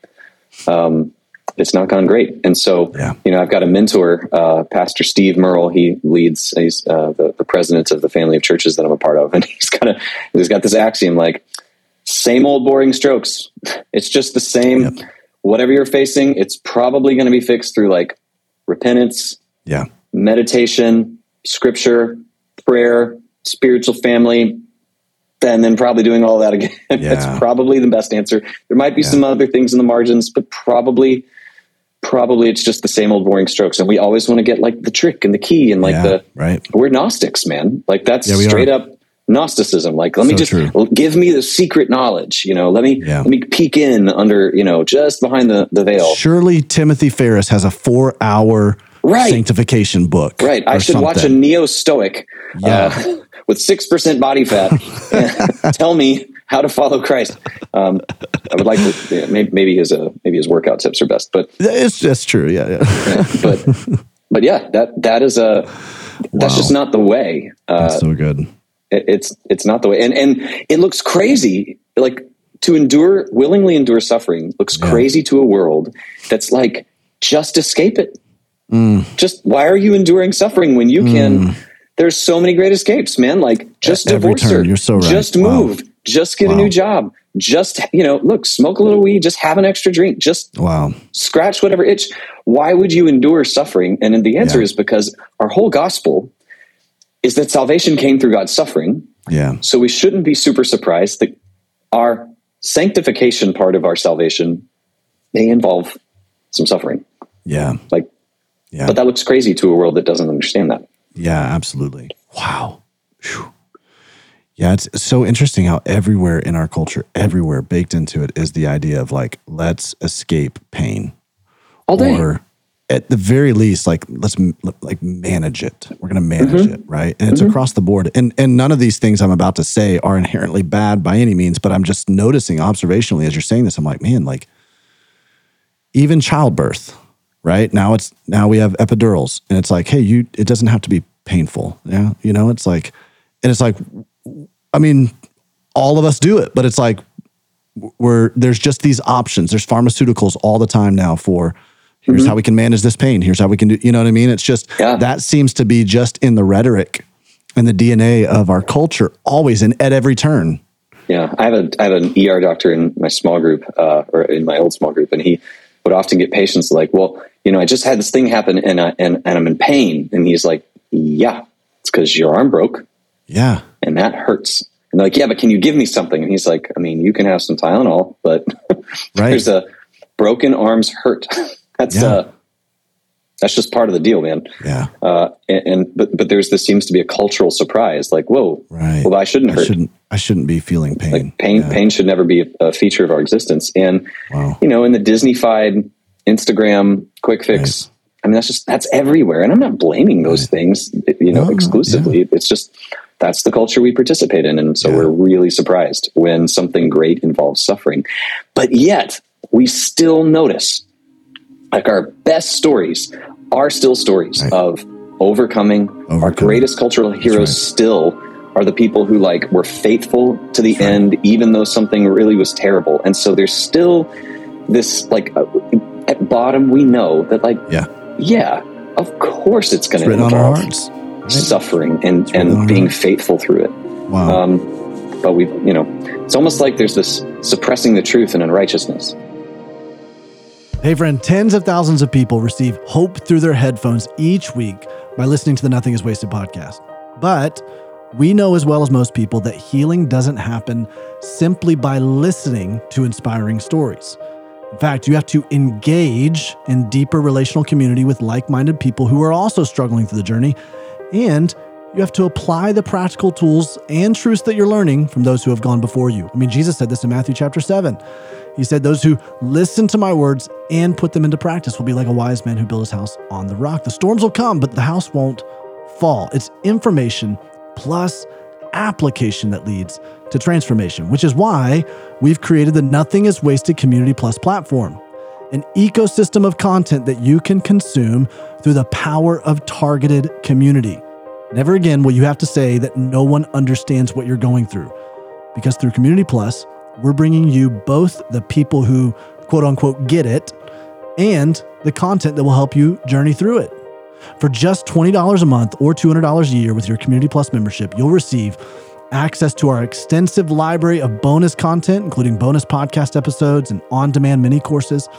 Um, it's not gone great and so
Yeah.
you know i've got a mentor uh, pastor Steve Murrell he leads he's uh, the, the president of the family of churches that i'm a part of and he's kind of he's got this axiom like same old boring strokes it's just the same
Yep.
whatever you're facing it's probably going to be fixed through like repentance
yeah.
meditation, scripture, prayer, spiritual family, and then probably doing all that again.
Yeah.
That's probably the best answer. There might be
Yeah.
some other things in the margins, but probably probably it's just the same old boring strokes. And we always want to get like the trick and the key and like
Yeah,
the
right.
we're Gnostics, man. Like that's
Yeah,
straight
are.
up Gnosticism. Like, let me just
true.
give me the secret knowledge. You know, let me
Yeah.
let me peek in under you know just behind the the veil.
Surely Timothy Ferriss has a four hour
Right.
sanctification book.
Right. I should watch a neo Stoic
Yeah.
uh, with six percent body fat. tell me how to follow Christ. Um, I would like to. yeah, maybe, maybe his uh, maybe his workout tips are best, but
It's just true. Yeah. Yeah.
but but yeah, that that is a that's
Wow.
just not the way. Uh,
That's so good.
it- it's it's not the way and and it looks crazy like to endure willingly endure suffering looks
Yeah.
crazy to a world that's like just escape it
Mm.
just why are you enduring suffering when you can there's so many great escapes man like just
At
divorce her
you're so right.
just
Wow.
move just get
Wow.
a new job just you know look smoke a little weed just have an extra drink just
Wow.
scratch whatever itch. Why would you endure suffering? And the answer
Yeah.
is because our whole gospel is that salvation came through God's suffering.
Yeah.
So we shouldn't be super surprised that our sanctification part of our salvation may involve some suffering.
Yeah.
Like,
Yeah.
but that looks crazy to a world that doesn't understand that.
Yeah, absolutely. Wow. Phew. Yeah, it's so interesting how everywhere in our culture, everywhere baked into it is the idea of like, let's escape pain.
All day.
Or at the very least, like, let's like manage it. We're going to manage
Mm-hmm.
it, right? And it's across the board. And, and none of these things I'm about to say are inherently bad by any means, but I'm just noticing observationally as you're saying this, I'm like, man, like, even childbirth, right? Now it's now we have epidurals, and it's like, hey, you it doesn't have to be painful. Yeah, you know, it's like, and it's like, I mean, all of us do it, but it's like we're there's just these options. There's pharmaceuticals all the time now for here's how we can manage this pain. Here's how we can do. You know what I mean? It's just
Yeah.
that seems to be just in the rhetoric and the DNA of our culture, always and at every turn.
Yeah, I have a I have an ER doctor in my small group, uh, or in my old small group, and he would often get patients like, "Well, you know, I just had this thing happen, and I, and and I'm in pain," and he's like, "Yeah, it's because your arm broke,
Yeah,
and that hurts." And they're like, "Yeah, but can you give me something?" And he's like, "I mean, you can have some Tylenol, but
Right.
there's a broken arms hurt. that's
Yeah.
uh, that's just part of the deal, man."
yeah,
Uh, and, and but but there's this seems to be a cultural surprise, like, "Whoa,
right.
well, I shouldn't
I
hurt."
shouldn't. I shouldn't be feeling pain.
Like pain,
Yeah.
pain should never be a, a feature of our existence. And
Wow.
you know, in the Disneyfied Instagram quick fix, I mean, that's just that's everywhere. And I'm not blaming those things, you know,
No,
exclusively. It's just that's the culture we participate in, and so
Yeah.
we're really surprised when something great involves suffering. But yet, we still notice, like our best stories are still stories
Right.
of overcoming. Our greatest cultural heroes
right.
still are the people who like were faithful to the
That's right.
end, even though something really was terrible. And so there's still this like uh, at bottom we know that like
Yeah.
yeah, of course it's going to
written on our
involve
hearts. Right?
suffering and
written on our
and being faithful through it.
Wow.
Um, but we, you know, it's almost like there's this suppressing the truth and unrighteousness.
Hey, friend, tens of thousands of people receive hope through their headphones each week by listening to the Nothing is Wasted podcast. But we know as well as most people that healing doesn't happen simply by listening to inspiring stories. In fact, you have to engage in deeper relational community with like minded people who are also struggling through the journey. And you have to apply the practical tools and truths that you're learning from those who have gone before you. I mean, Jesus said this in Matthew chapter 7. He said, Those who listen to my words and put them into practice will be like a wise man who built his house on the rock. The storms will come, but the house won't fall. It's information plus application that leads to transformation, which is why we've created the Nothing is Wasted Community Plus platform, an ecosystem of content that you can consume through the power of targeted community. Never again will you have to say that no one understands what you're going through. Because through Community Plus, we're bringing you both the people who quote unquote get it and the content that will help you journey through it. For just $20 a month or $200 a year with your Community Plus membership, you'll receive access to our extensive library of bonus content, including bonus podcast episodes and on demand mini courses,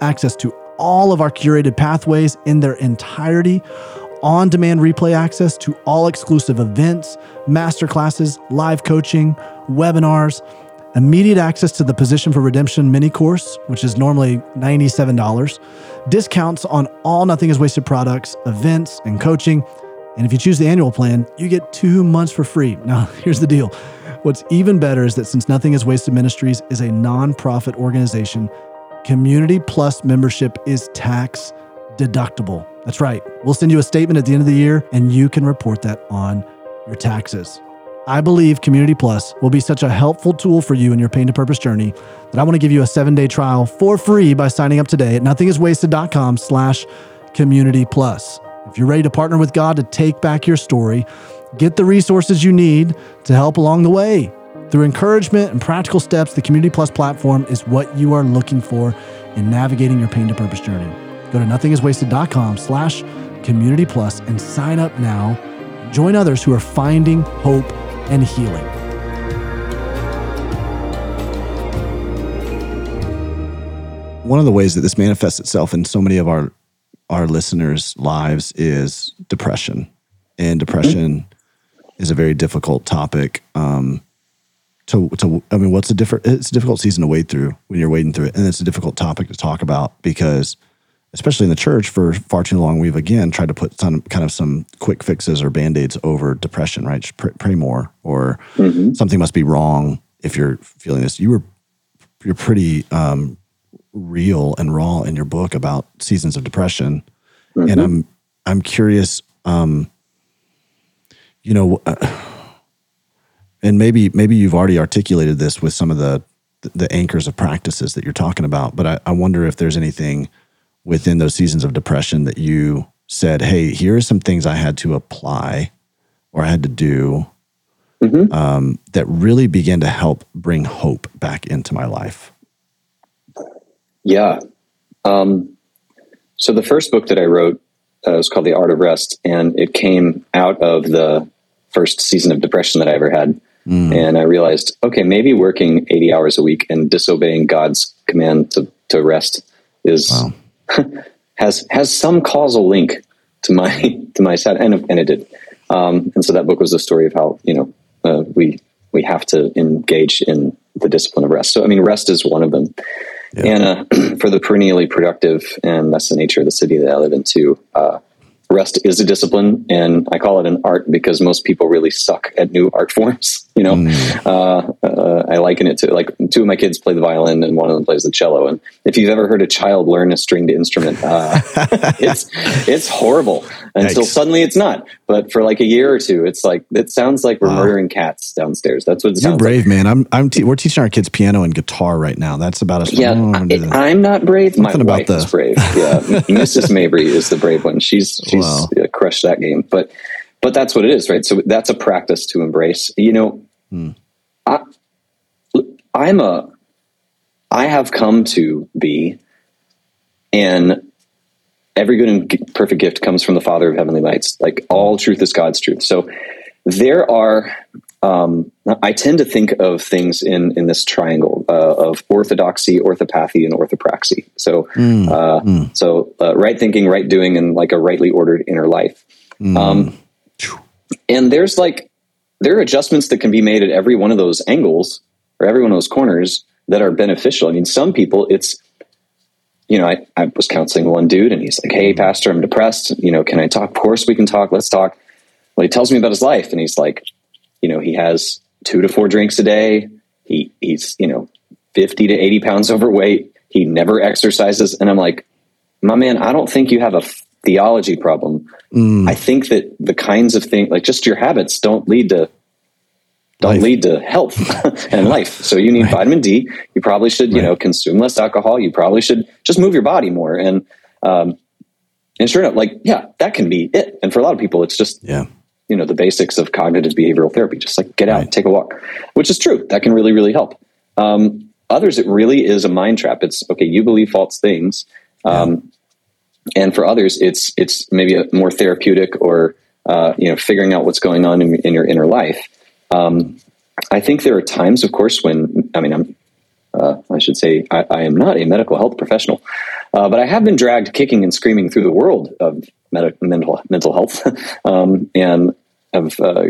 access to all of our curated pathways in their entirety,
on demand replay access to all exclusive events, masterclasses, live coaching, webinars, immediate access to the Position for Redemption mini course, which is normally $97, discounts on all Nothing is Wasted products, events, and coaching. And if you choose the annual plan, you get two months for free. Now, here's the deal. What's even better is that since Nothing is Wasted Ministries is a nonprofit organization, Community Plus membership is tax deductible. That's right. We'll send you a statement at the end of the year and you can report that on your taxes. I believe Community Plus will be such a helpful tool for you in your pain to purpose journey that I want to give you a seven-day trial for free by signing up today at nothingiswasted.com slash community plus. If you're ready to partner with God to take back your story, get the resources you need to help along the way. Through encouragement and practical steps, the Community Plus platform is what you are looking for in navigating your pain to purpose journey. Go to nothingiswasted.com slash community plus and sign up now. Join others who are finding hope and healing.
One of the ways that this manifests itself in so many of our our listeners' lives is depression, and depression mm-hmm. is a very difficult topic. Um, to to I mean, what's a different? It's a difficult season to wade through when you're wading through it, and it's a difficult topic to talk about because, especially in the church, for far too long we've again tried to put some kind of some quick fixes or band aids over depression. Right, Just pray, pray more, or mm-hmm. something must be wrong if you're feeling this. You were you're pretty um, real and raw in your book about seasons of depression, mm-hmm. and I'm I'm curious. Um, you know, uh, and maybe maybe you've already articulated this with some of the the anchors of practices that you're talking about, but I, I wonder if there's anything within those seasons of depression that you said, "Hey, here are some things I had to apply or I had to do." Mm-hmm. Um, that really began to help bring hope back into my life.
Yeah. Um, so the first book that I wrote uh, was called The Art of Rest, and it came out of the first season of depression that I ever had. Mm. And I realized, okay, maybe working 80 hours a week and disobeying God's command to, to rest is wow. has has some causal link to my to my side, and, and it did. Um, and so that book was the story of how you know uh, we we have to engage in the discipline of rest. So I mean, rest is one of them. Yeah. And uh, for the perennially productive, and that's the nature of the city that I live in too. Uh, rest is a discipline, and I call it an art because most people really suck at new art forms. You know, mm. uh, uh, I liken it to like two of my kids play the violin, and one of them plays the cello. And if you've ever heard a child learn a stringed instrument, uh, it's it's horrible until Yikes. suddenly it's not. But for like a year or two, it's like it sounds like we're wow. murdering cats downstairs. That's what it
You're
sounds
brave,
like.
man. I'm I'm te- we're teaching our kids piano and guitar right now. That's about as
yeah. I, am not brave. Nothing my wife the... is brave. Yeah, Mrs. Mabry is the brave one. She's she's wow. crushed that game, but but that's what it is, right? So that's a practice to embrace. You know, hmm. I, I'm a, I have come to be, and every good and perfect gift comes from the Father of heavenly lights. Like all truth is God's truth. So there are, um, I tend to think of things in in this triangle uh, of orthodoxy, orthopathy, and orthopraxy. So, mm, uh, mm. so uh, right thinking, right doing, and like a rightly ordered inner life. Mm. Um, and there's like there are adjustments that can be made at every one of those angles or every one of those corners that are beneficial. I mean, some people it's you know, I, I was counseling one dude and he's like, Hey, pastor, I'm depressed. You know, can I talk? Of course we can talk. Let's talk. Well, he tells me about his life and he's like, you know, he has two to four drinks a day. He, he's, you know, 50 to 80 pounds overweight. He never exercises. And I'm like, my man, I don't think you have a theology problem. Mm. I think that the kinds of things, like just your habits don't lead to don't life. lead to health and life. So you need right. vitamin D. You probably should, you right. know, consume less alcohol. You probably should just move your body more. And, um, and sure enough, like, yeah, that can be it. And for a lot of people, it's just,
yeah,
you know, the basics of cognitive behavioral therapy, just like get out, right. take a walk, which is true. That can really, really help. Um, others, it really is a mind trap. It's okay. You believe false things. Um, yeah. And for others, it's, it's maybe a more therapeutic or, uh, you know, figuring out what's going on in, in your inner life. Um, I think there are times, of course, when I mean, I'm uh, I should say I, I, am not a medical health professional, Uh, but I have been dragged kicking and screaming through the world of med- mental mental health, um, and have uh,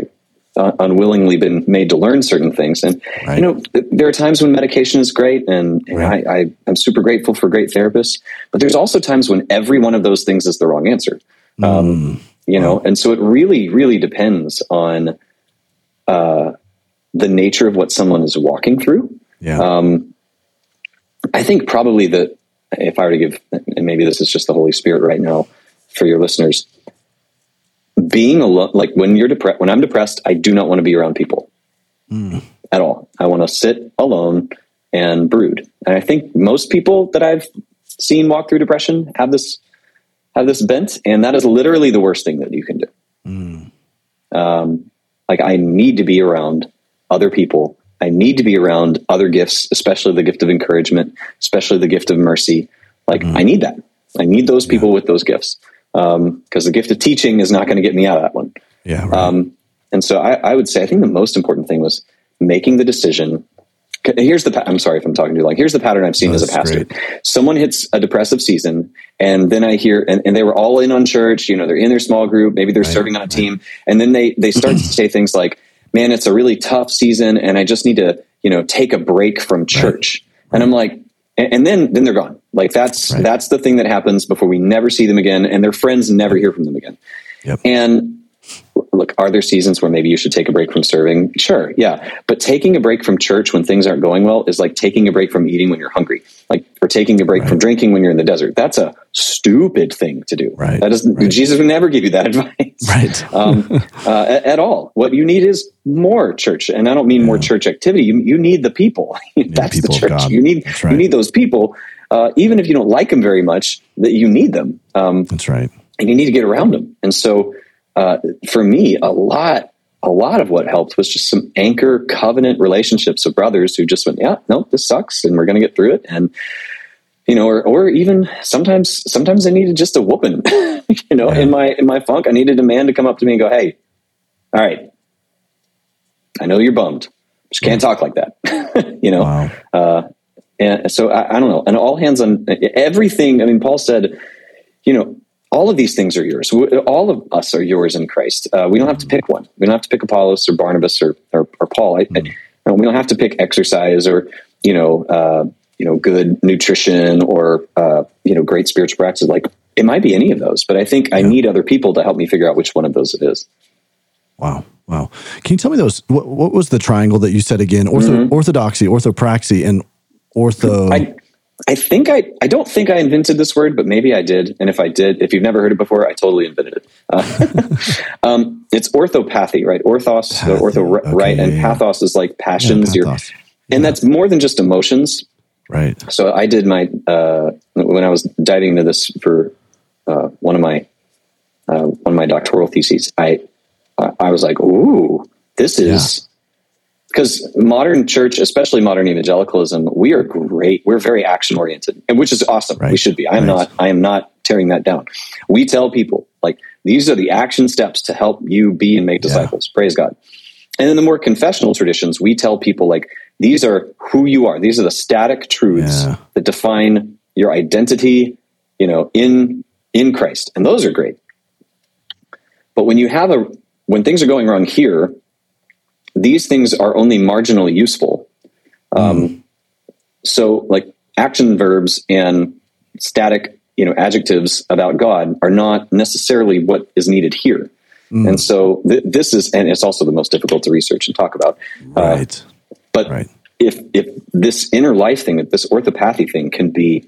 unwillingly been made to learn certain things. And
Right.
you know, th- there are times when medication is great, and, and
Right.
I, I am super grateful for great therapists. But there's also times when every one of those things is the wrong answer. Um, you know, and so it really, really depends on uh, the nature of what someone is walking through.
Yeah.
Um, I think probably that if I were to give, and maybe this is just the Holy Spirit right now for your listeners, being alone, like when you're depressed, when I'm depressed, I do not want to be around people hmm. at all. I want to sit alone and brood. And I think most people that I've seen walk through depression have this have this bent, and that is literally the worst thing that you can do. Hmm. Um, like I need to be around other people. I need to be around other gifts, especially the gift of encouragement, especially the gift of mercy. Like hmm. I need that. I need those people with those gifts because the gift of teaching is not going to get me out of that one.
yeah. Right.
Um, and so I, I would say I think the most important thing was making the decision. Here's the. pa- I'm sorry if I'm talking too long. Here's the pattern I've seen as a pastor.
great.
Someone hits a depressive season, and then I hear, and, and they were all in on church. You know, they're in their small group. Maybe they're serving on a team, and then they they start to say things like, "Man, it's a really tough season, and I just need to, you know, take a break from church." And I'm like, and, and then then they're gone. Like that's
Right.
that's the thing that happens before we never see them again, and their friends never hear from them again.
Yep.
And look, are there seasons where maybe you should take a break from serving? Sure, yeah. But taking a break from church when things aren't going well is like taking a break from eating when you're hungry, like or taking a break from drinking when you're in the desert. That's a stupid thing to do.
Right,
That doesn't.
right.
Jesus would never give you that advice.
Right.
um, uh, at, at all. What you need is more church, and I don't mean more church activity. You you need the people. That's
people
the church. You need
right.
you need those people. Uh, even if you don't like them very much, that you need them. Um,
That's right.
and you need to get around them. And so, uh, for me, a lot, a lot of what helped was just some anchor covenant relationships of brothers who just went, yeah, no, this sucks, and we're going to get through it. And you know, or or even sometimes, sometimes I needed just a whooping. you know,
Yeah.
in my in my funk, I needed a man to come up to me and go, hey, all right, I know you're bummed, just can't talk like that. you know,
Wow.
uh, and so I, I don't know. And all hands on everything. I mean, Paul said, you know, all of these things are yours. All of us are yours in Christ. Uh, we don't have to pick one. We don't have to pick Apollos or Barnabas or or, or Paul. I, I, we don't have to pick exercise or you know uh, you know good nutrition or uh, you know great spiritual practice. Like it might be any of those, but I think I need other people to help me figure out which one of those it is.
Wow. Wow. Can you tell me those? What, what was the triangle that you said again? Ortho, Orthodoxy, orthopraxy, and ortho.
I I think I I don't think I invented this word, but maybe I did. And if I did, if you've never heard it before, I totally invented it. Uh, um, it's orthopathy, right? Orthos,
Pathy,
ortho,
okay,
right? And
yeah, yeah.
pathos is like
Yeah,
passions. Your-
pathos.
and that's more than just emotions.
right.
So I did my uh, when I was diving into this for uh, one of my uh, one of my doctoral theses. I I was like, ooh, this is because modern church, especially modern evangelicalism, we are great. We're very action oriented, and which is awesome.
Right.
We should be. I am
Right.
not. I am not tearing that down. We tell people like these are the action steps to help you be and make
Yeah.
disciples. Praise God. And in the more confessional traditions, we tell people like these are who you are. These are the static truths
Yeah.
that define your identity, you know, in in Christ. And those are great. But when you have a when things are going wrong here, these things are only marginally useful. Um, so like action verbs and static, you know, adjectives about God are not necessarily what is needed here. And so th- this is, and it's also the most difficult to research and talk about. Uh,
Right.
but
Right.
if if this inner life thing, if this orthopathy thing can be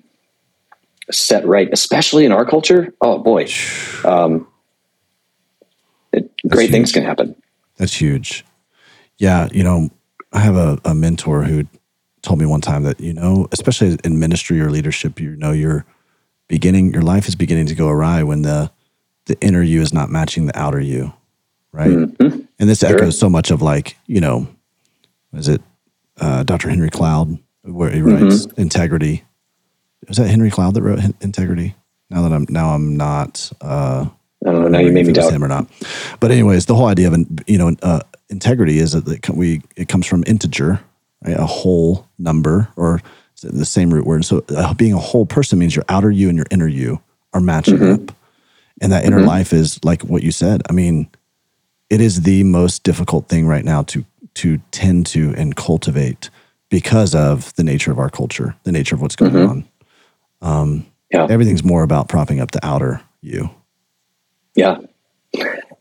set right, especially in our culture, oh boy, um, it, great things can happen.
That's huge. Yeah, you know, I have a, a mentor who told me one time that, you know, especially in ministry or leadership, you know, you're beginning, your life is beginning to go awry when the the inner you is not matching the outer you, right? And this echoes so much of like, you know, is it uh, Dr. Henry Cloud where he writes integrity? Was that Henry Cloud that wrote integrity? Now that I'm now I'm not uh,
I don't know. Now you made me doubt.
him or not. But anyways, the whole idea of you know uh, integrity is that it, we it comes from integer, right? A whole number or the same root word. So uh, being a whole person means your outer you and your inner you are matching up. And that inner life is like what you said. I mean, it is the most difficult thing right now to to tend to and cultivate because of the nature of our culture, the nature of what's going on.
Yeah.
Everything's more about propping up the outer you.
Yeah.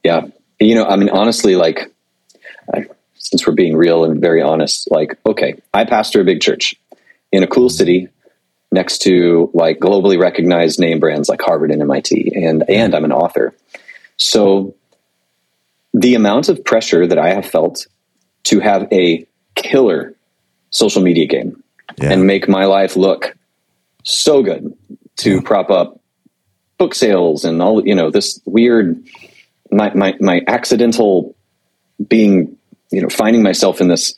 Yeah. You know, I mean, honestly, like, I, since we're being real and very honest, like, okay, I pastor a big church in a cool city next to like globally recognized name brands like Harvard and MIT, and and I'm an author. So the amount of pressure that I have felt to have a killer social media game
Yeah.
and make my life look so good to prop up book sales and all you know this weird my my my accidental being you know finding myself in this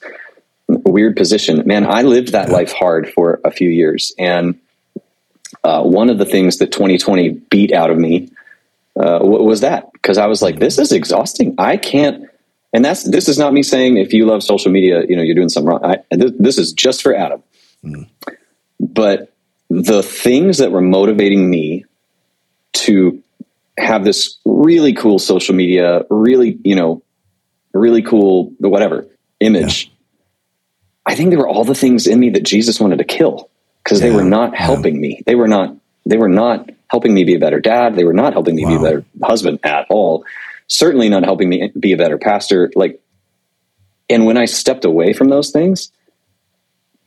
weird position. Man i lived that life hard for a few years. And uh, one of the things that 2020 beat out of me uh, was that. Because i was like this is exhausting. I can't and that's this is not me saying if you love social media you know you're doing something wrong. I, and this, this is just for adam. But the things that were motivating me to have this really cool social media, really, you know, really cool, whatever image. I think there were all the things in me that Jesus wanted to kill because they were not helping me. They were not, they were not helping me be a better dad. They were not helping me be a better husband at all. Certainly not helping me be a better pastor. Like, and when I stepped away from those things,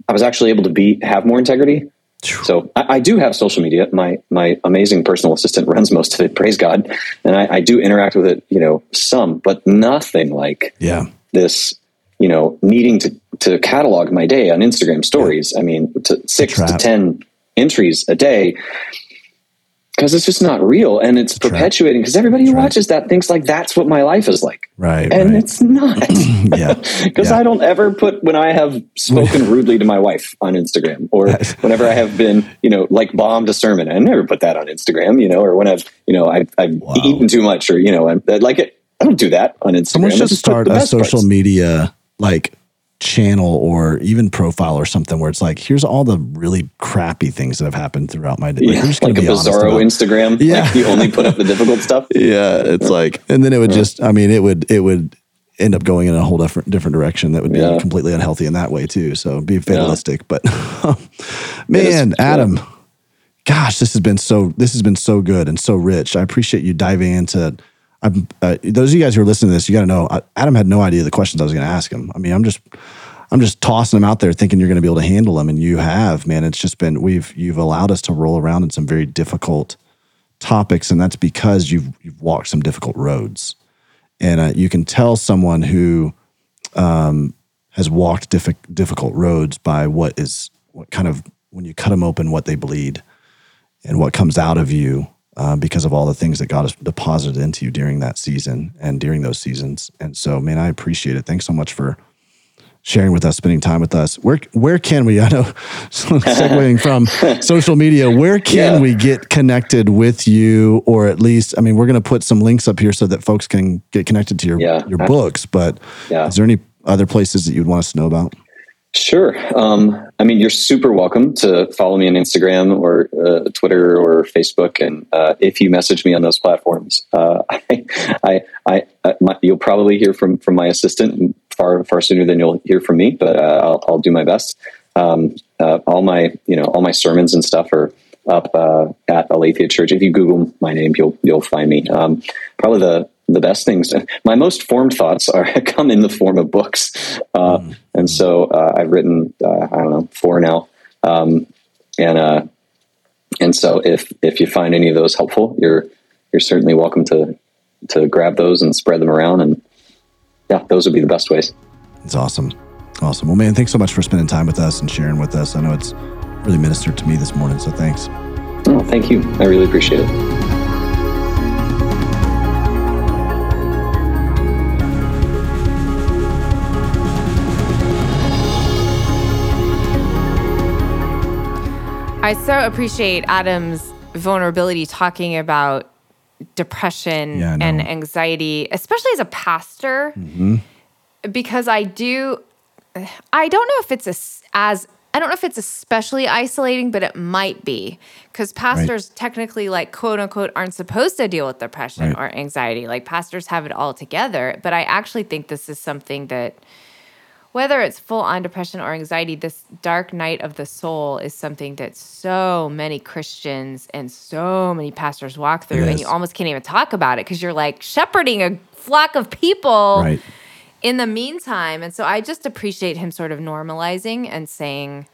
I was actually able to be, have more integrity. So I, I do have social media. My my amazing personal assistant runs most of it. Praise God, and I, I do interact with it. You know, some, but nothing like
Yeah.
this. You know, needing to to catalog my day on Instagram stories. I mean, to six to ten entries a day. Because it's just not real, and it's perpetuating. Because everybody who watches that thinks like that's what my life is like,
Right.
and
right.
it's not.
yeah.
Because
Yeah.
I don't ever put when I have spoken rudely to my wife on Instagram, or whenever I have been, you know, like bombed a sermon. I never put that on Instagram, you know, or when I've, you know, I've, I've eaten too much, or you know, I'm like it. I don't do that on Instagram.
Someone should
just
start a social
parts.
media like channel or even profile or something where it's like, here's all the really crappy things that have happened throughout my day.
Yeah,
we're just gonna
like a bizarro Instagram.
Yeah.
Like you only put up the difficult stuff.
Yeah, it's like, and then it would just, I mean, it would, it would end up going in a whole different, different direction that would be
Yeah.
completely unhealthy in that way too. So be fatalistic, but man, Adam, gosh, this has been so, this has been so good and so rich. I appreciate you diving into, I'm, uh, those of you guys who are listening to this, you got to know, Adam had no idea the questions I was going to ask him. I mean, I'm just, I'm just tossing them out there thinking you're going to be able to handle them. And you have, man, it's just been, we've, you've allowed us to roll around in some very difficult topics. And that's because you've, you've walked some difficult roads. And uh, you can tell someone who um, has walked diffi- difficult roads by what is, what kind of, when you cut them open, what they bleed and what comes out of you uh, because of all the things that God has deposited into you during that season and during those seasons. And so, man, I appreciate it. Thanks so much for sharing with us, spending time with us. Where where can we? I know segueing from social media. Where can
Yeah.
we get connected with you, or at least, I mean, we're going to put some links up here so that folks can get connected to your
Yeah.
your books. But
Yeah.
is there any other places that you'd want us to know about?
Sure. Um, I mean, you're super welcome to follow me on Instagram or uh, Twitter or Facebook, and uh, if you message me on those platforms, uh, I, I, I, I my, you'll probably hear from from my assistant far far sooner than you'll hear from me. But uh, I'll, I'll do my best. Um, uh, all my you know all my sermons and stuff are up uh, at Aletheia Church. If you Google my name, you'll you'll find me. Um, probably the the best things. My most formed thoughts are come in the form of books, uh, and so uh, I've written uh, I don't know four now, um, and uh, and so if if you find any of those helpful, you're you're certainly welcome to to grab those and spread them around, and yeah, those would be the best ways.
It's awesome. Awesome. Well, man, thanks so much for spending time with us and sharing with us. I know it's really ministered to me this morning. So thanks.
Oh, thank you. I really appreciate it.
I so appreciate Adam's vulnerability talking about depression
Yeah,
and anxiety, especially as a pastor,
Mm-hmm.
because I do, I don't know if it's as, as I don't know if it's especially isolating, but it might be because pastors technically, like quote unquote, aren't supposed to deal with depression
Right.
or anxiety. Like pastors have it all together. But I actually think this is something that, whether it's full on depression or anxiety, this dark night of the soul is something that so many Christians and so many pastors walk through. And you almost can't even talk about it because you're like shepherding a flock of people
Right.
in the meantime. And so I just appreciate him sort of normalizing and saying,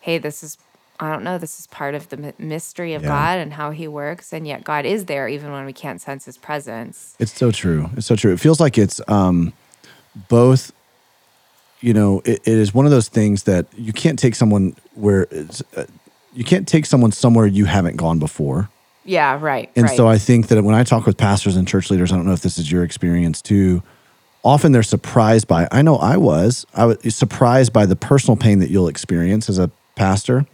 hey, this is, I don't know, this is part of the mystery of
Yeah.
God and how he works. And yet God is there even when we can't sense his presence.
It's so true. It's so true. It feels like it's um, both. You know, it, it is one of those things that you can't take someone where it's, uh, you can't take someone somewhere you haven't gone before.
Yeah, right.
And
right.
so I think that when I talk with pastors and church leaders, I don't know if this is your experience too. Often they're surprised by. I know I was. I was surprised by the personal pain that you'll experience as a pastor.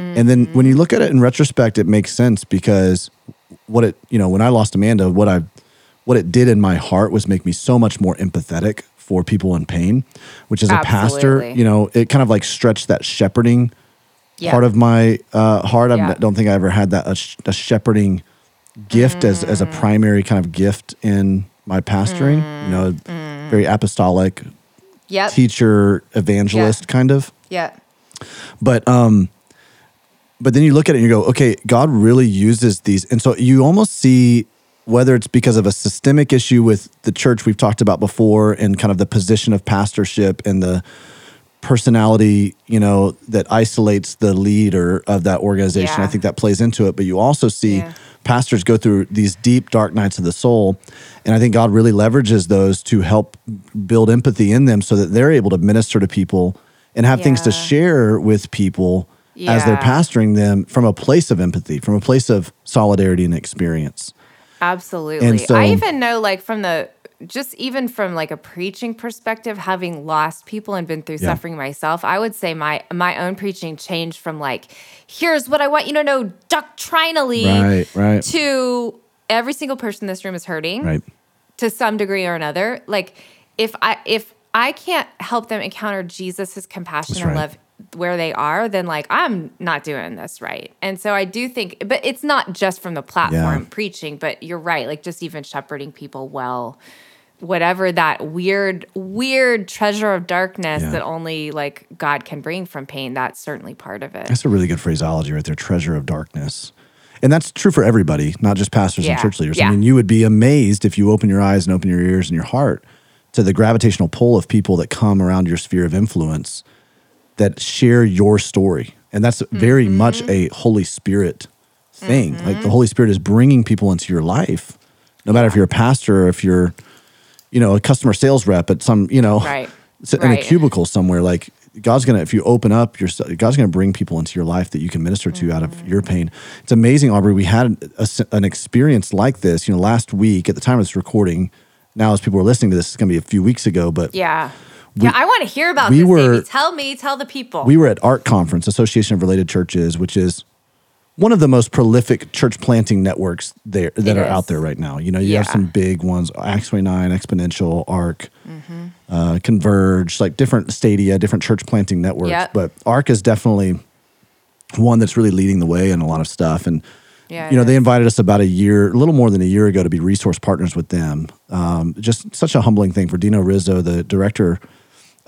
And then when you look at it in retrospect, it makes sense because what it you know when I lost Amanda, what I what it did in my heart was make me so much more empathetic for people in pain, which as a pastor, you know, it kind of like stretched that shepherding
Yeah.
part of my uh, heart. I don't think I ever had that a, a shepherding gift as as a
Mm.
primary kind of gift in my pastoring. You know,
Mm.
very apostolic
yep.
teacher evangelist kind of.
yeah.
But um, but then you look at it and you go, okay, God really uses these, and so you almost see whether it's because of a systemic issue with the church we've talked about before, and kind of the position of pastorship and the personality, you know, that isolates the leader of that organization.
Yeah.
I think that plays into it. But you also see
Yeah.
pastors go through these deep, dark nights of the soul. And I think God really leverages those to help build empathy in them so that they're able to minister to people and have things to share with people as they're pastoring them from a place of empathy, from a place of solidarity and experience.
Absolutely.
so-
I even know, like, from the just even from like a preaching perspective, having lost people and been through
Yeah.
suffering myself, I would say my my own preaching changed from like, here's what I want you to know doctrinally
Right, right.
to every single person in this room is hurting
Right.
to some degree or another. Like if I if I can't help them encounter Jesus, compassion
That's
and
right.
love where they are, then like I'm not doing this right. And so I do think but it's not just from the platform
Yeah.
preaching, but you're right, like just even shepherding people well. Whatever that weird, weird treasure of darkness
Yeah.
that only like God can bring from pain, that's certainly part of it.
That's a really good phraseology right there treasure of darkness. And that's true for everybody, not just pastors and church leaders. I mean, you would be amazed if you open your eyes and open your ears and your heart to the gravitational pull of people that come around your sphere of influence that share your story. And that's very
Mm-hmm.
much a Holy Spirit thing. Like the Holy Spirit is bringing people into your life, no matter if you're a pastor or if you're, you know, a customer sales rep at some, you know,
Right.
in a cubicle somewhere. Like God's gonna, if you open up your, God's gonna bring people into your life that you can minister to out
Mm-hmm.
of your pain. It's amazing, Aubrey. We had a, an experience like this. You know, last week at the time of this recording. Now, as people are listening to this, it's gonna be a few weeks ago, but
Yeah. Yeah, I want to hear about
we
this.
were-.
Tell me, tell the people.
we were at ARC Conference, Association of Related Churches, which is one of the most prolific church planting networks there that
It
are
is.
out there right now. You know, you have some big ones: Acts twenty nine, Exponential, ARC,
Mm-hmm.
uh, Converge, like different stadia, different church planting networks.
Yep.
But ARC is definitely one that's really leading the way in a lot of stuff. And
Yeah,
you know,
it
they invited us about a year, a little more than a year ago, to be resource partners with them. Um, just such a humbling thing for Dino Rizzo, the director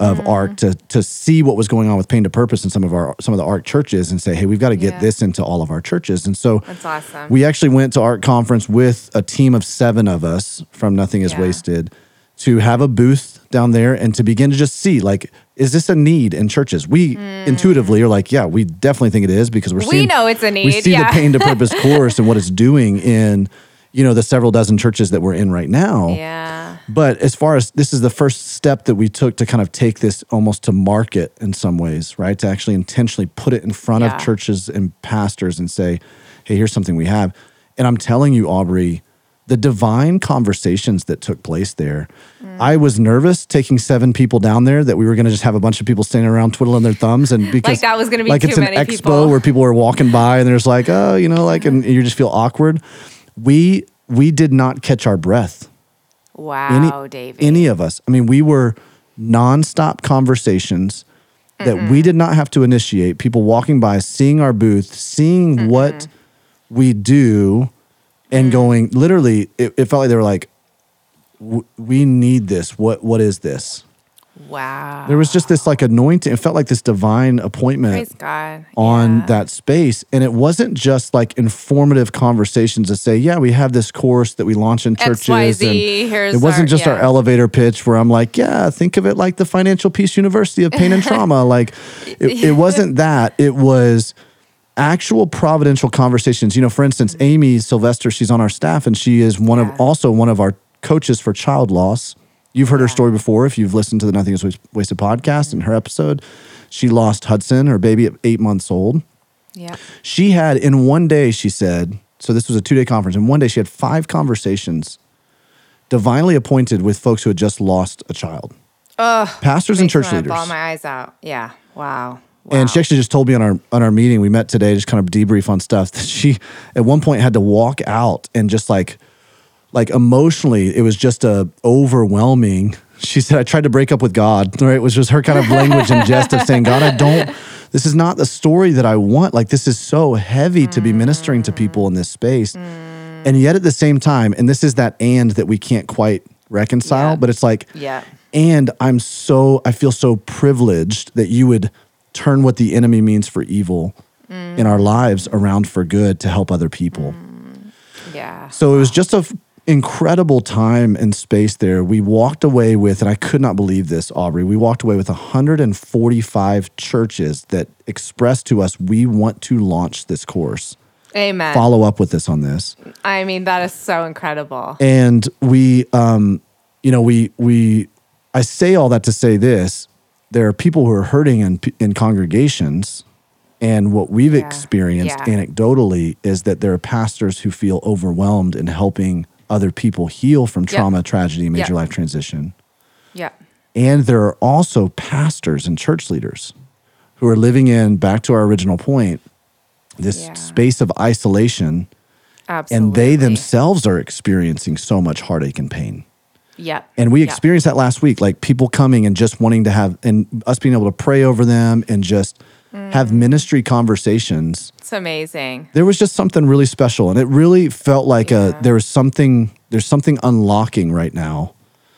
of
Mm-hmm.
ARC, to to see what was going on with Pain to Purpose in some of our some of the ARC churches, and say, hey, we've got to get
Yeah.
this into all of our churches. And so
That's awesome.
we actually went to ARC conference with a team of seven of us from Nothing Is
Yeah.
Wasted to have a booth down there and to begin to just see like is this a need in churches we intuitively are like yeah we definitely think it is because we're.
We
seeing
know it's a need we
see
yeah.
the pain to purpose course and what it's doing in you know the several dozen churches that we're in right now
yeah.
But as far as this is the first step that we took to kind of take this almost to market in some ways, right? To actually intentionally put it in front
Yeah.
of churches and pastors and say, hey, here's something we have. And I'm telling you, Aubrey, the divine conversations that took place there.
Mm.
I was nervous taking seven people down there that we were going to just have a bunch of people standing around twiddling their thumbs and because
that was gonna be
like it's an expo
people.
where people are walking by and there's like oh you know like and you just feel awkward. We we did not catch our breath
Wow, David.
any of us. I mean, we were nonstop conversations that we did not have to initiate. People walking by, seeing our booth, seeing what we do, and mm. going literally, it, it felt like they were like, "W- "We need this. What what is this?"
Wow.
There was just this like anointing. It felt like this divine appointment on
Yeah.
that space. And it wasn't just like informative conversations to say, yeah, we have this course that we launch in churches.
XYZ,
and it wasn't
our-
just our elevator pitch where I'm like, yeah, think of it like the Financial Peace University of Pain and Trauma. like it, it wasn't that. It was actual providential conversations. You know, for instance, Amy Sylvester, she's on our staff and she is one
Yeah.
of also one of our coaches for child loss. You've heard her story before if you've listened to the Nothing is Wasted podcast and her episode. She lost Hudson, her baby at eight months old.
Yeah.
She had in one day, she said, so this was a two day conference. In one day, she had five conversations divinely appointed with folks who had just lost a child. Pastors and church leaders.
Bawl my eyes out. Yeah. Wow.
And she actually just told me on our on our meeting we met today, just kind of debrief on stuff that she at one point had to walk out and just like like emotionally, it was just a overwhelming. She said, I tried to break up with God. Right. It was just her kind of language and jest of saying, God, I don't, this is not the story that I want. Like this is so heavy to be mm. ministering to people in this space. And yet at the same time, and this is that and that we can't quite reconcile,
Yeah.
but it's like,
Yeah.
and I'm so, I feel so privileged that you would turn what the enemy means for evil in mm. our lives around for good to help other people. Mm.
Yeah.
So it was just a incredible time and space there. We walked away with, and I could not believe this, Aubrey. We walked away with 145 churches that expressed to us, we want to launch this course.
Amen.
Follow up with this on this.
I mean, that is so incredible.
and we um you know we we i say all that to say this there are people who are hurting in in congregations and what we've
Yeah.
experienced
Yeah.
anecdotally is that there are pastors who feel overwhelmed in helping other people heal from trauma tragedy major life transition
Yeah.
and there are also pastors and church leaders who are living in back to our original point this
Yeah.
space of isolation
Absolutely.
and they themselves are experiencing so much heartache and pain.
Yeah.
And we experienced that last week, like people coming and just wanting to have, and us being able to pray over them and just have
Mm.
ministry conversations.
It's amazing.
There was just something really special, and it really felt like a there was something there's something unlocking right now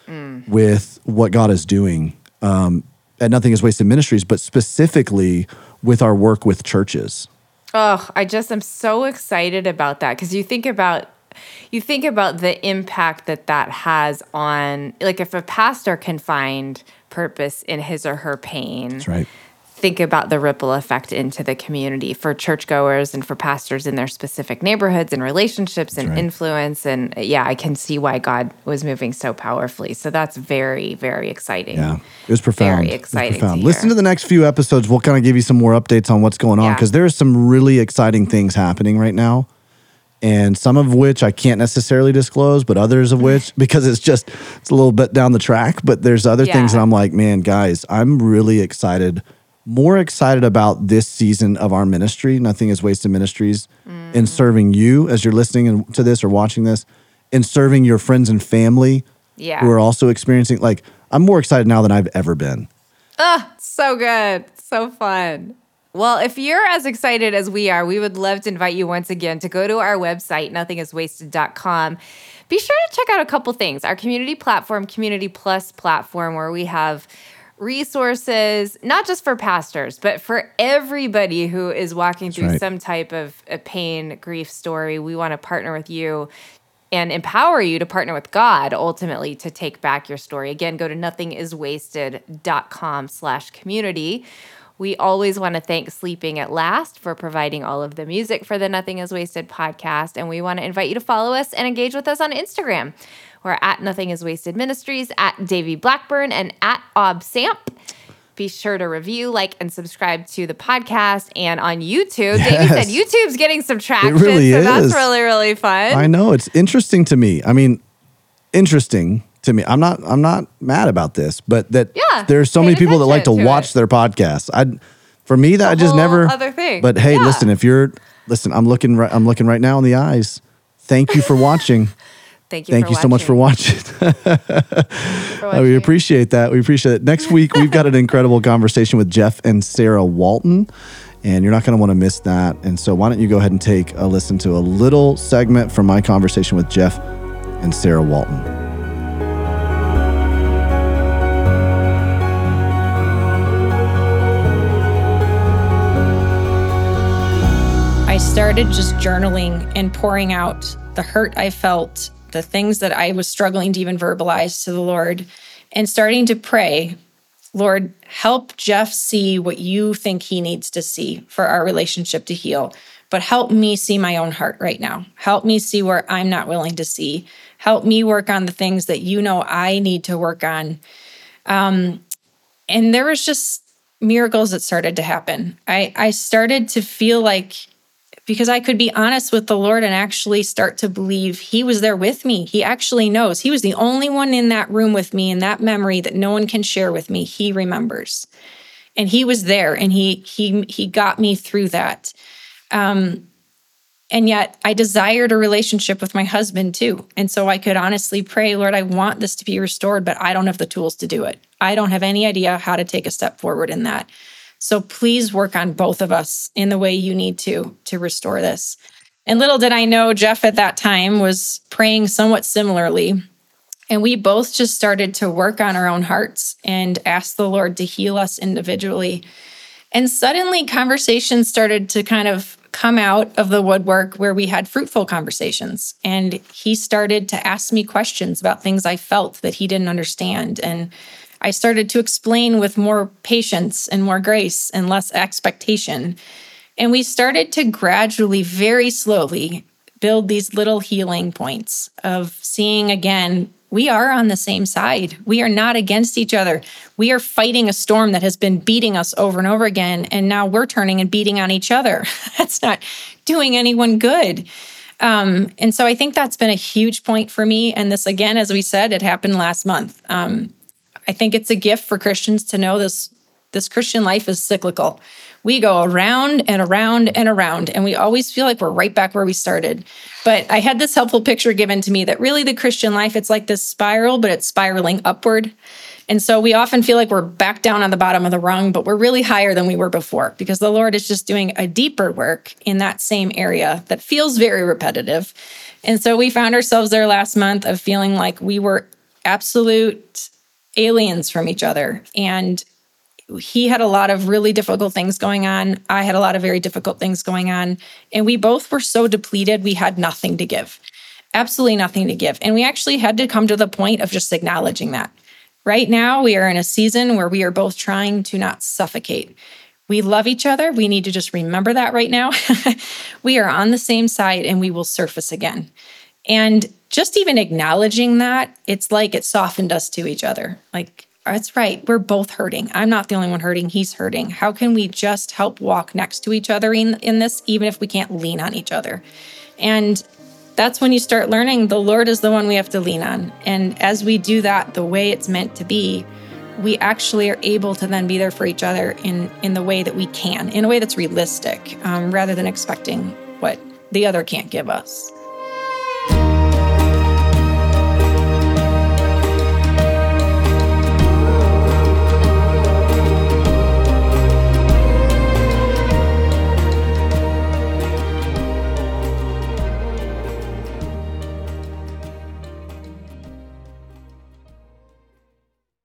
Mm.
with what God is doing um, at Nothing Is Wasted Ministries, but specifically with our work with churches.
Oh, I just am so excited about that because you think about you think about the impact that that has on like if a pastor can find purpose in his or her pain.
That's right.
Think about the ripple effect into the community for churchgoers and for pastors in their specific neighborhoods and relationships and
right.
influence. And yeah, I can see why God was moving so powerfully. So that's very, very exciting.
Yeah, it was profound.
Very exciting to
profound.
hear.
Listen to the next few episodes. We'll kind of give you some more updates on what's going on
Yeah.
because there are some really exciting things happening right now, and some of which I can't necessarily disclose, but others of which because it's just it's a little bit down the track. But there's other things
Yeah.
that I'm like, man, guys, I'm really excited. More excited about this season of our ministry. Nothing is wasted ministries
Mm.
in serving you as you're listening to this or watching this, in serving your friends and family
Yeah.
who are also experiencing like I'm more excited now than I've ever been.
So good. So fun. Well, if you're as excited as we are, we would love to invite you once again to go to our website, nothingiswasted.com. Be sure to check out a couple things our community platform, Community Plus platform, where we have resources, not just for pastors, but for everybody who is walking through
right.
some type of a pain, grief story. We want to partner with you and empower you to partner with God ultimately to take back your story. Again, go to nothingiswasted.com slash community. We always want to thank Sleeping at Last for providing all of the music for the Nothing is Wasted podcast. And we want to invite you to follow us and engage with us on Instagram. We're at Nothing is Wasted Ministries, at Davey Blackburn, and at Ob Samp. Be sure to review, like, and subscribe to the podcast and on YouTube. Davey said YouTube's getting some traction.
It really
so that's really, really fun.
I know it's interesting to me. I mean, interesting to me. I'm not I'm not mad about this, but that
Yeah,
there's so many people that like to,
to
watch
it.
their podcasts. I for me that I just never
other thing.
But hey,
Yeah.
listen, if you're listen, I'm looking right I'm looking right now in the eyes. Thank you for watching.
Thank you.
Thank you so much for watching.
for
Uh, we appreciate that. We appreciate it. Next week, we've got an incredible conversation with Jeff and Sarah Walton, and you're not going to want to miss that. And so, why don't you go ahead and take a listen to a little segment from my conversation with Jeff and Sarah Walton?
Started just journaling and pouring out the hurt I felt, the things that I was struggling to even verbalize to the Lord, and starting to pray, Lord, help Jeff see what you think he needs to see for our relationship to heal. But help me see my own heart right now. Help me see where I'm not willing to see. Help me work on the things that you know I need to work on. Um, and there was just miracles that started to happen. I, I started to feel like because I could be honest with the Lord and actually start to believe He was there with me. He actually knows. He was the only one in that room with me in that memory that no one can share with me. He remembers. And he was there and he he he got me through that. Um and yet I desired a relationship with my husband too. And so I could honestly pray, Lord, I want this to be restored, but I don't have the tools to do it. I don't have any idea how to take a step forward in that. So please work on both of us in the way you need to to restore this. And little did I know, Jeff at that time was praying somewhat similarly. And we both just started to work on our own hearts and ask the Lord to heal us individually. And suddenly, conversations started to kind of come out of the woodwork where we had fruitful conversations. And he started to ask me questions about things I felt that he didn't understand. And I started to explain with more patience and more grace and less expectation. And we started to gradually, very slowly, build these little healing points of seeing again, we are on the same side. We are not against each other. We are fighting a storm that has been beating us over and over again. And now we're turning and beating on each other. That's not doing anyone good. Um, and so I think that's been a huge point for me. And this, again, as we said, it happened last month. Um, I think it's a gift for Christians to know this this Christian life is cyclical. We go around and around and around, and we always feel like we're right back where we started. But I had this helpful picture given to me that really the Christian life, it's like this spiral, but it's spiraling upward. And so we often feel like we're back down on the bottom of the rung, but we're really higher than we were before because the Lord is just doing a deeper work in that same area that feels very repetitive. And so we found ourselves there last month of feeling like we were absolute aliens from each other. And he had a lot of really difficult things going on. I had a lot of very difficult things going on. And we both were so depleted, we had nothing to give. Absolutely nothing to give. And we actually had to come to the point of just acknowledging that. Right now, we are in a season where we are both trying to not suffocate. We love each other. We need to just remember that right now. we are on the same side and we will surface again. And just even acknowledging that, it's like it softened us to each other. Like, that's right. We're both hurting. I'm not the only one hurting. He's hurting. How can we just help walk next to each other in, in this, even if we can't lean on each other? And that's when you start learning the Lord is the one we have to lean on. And as we do that the way it's meant to be, we actually are able to then be there for each other in, in the way that we can, in a way that's realistic, um, rather than expecting what the other can't give us.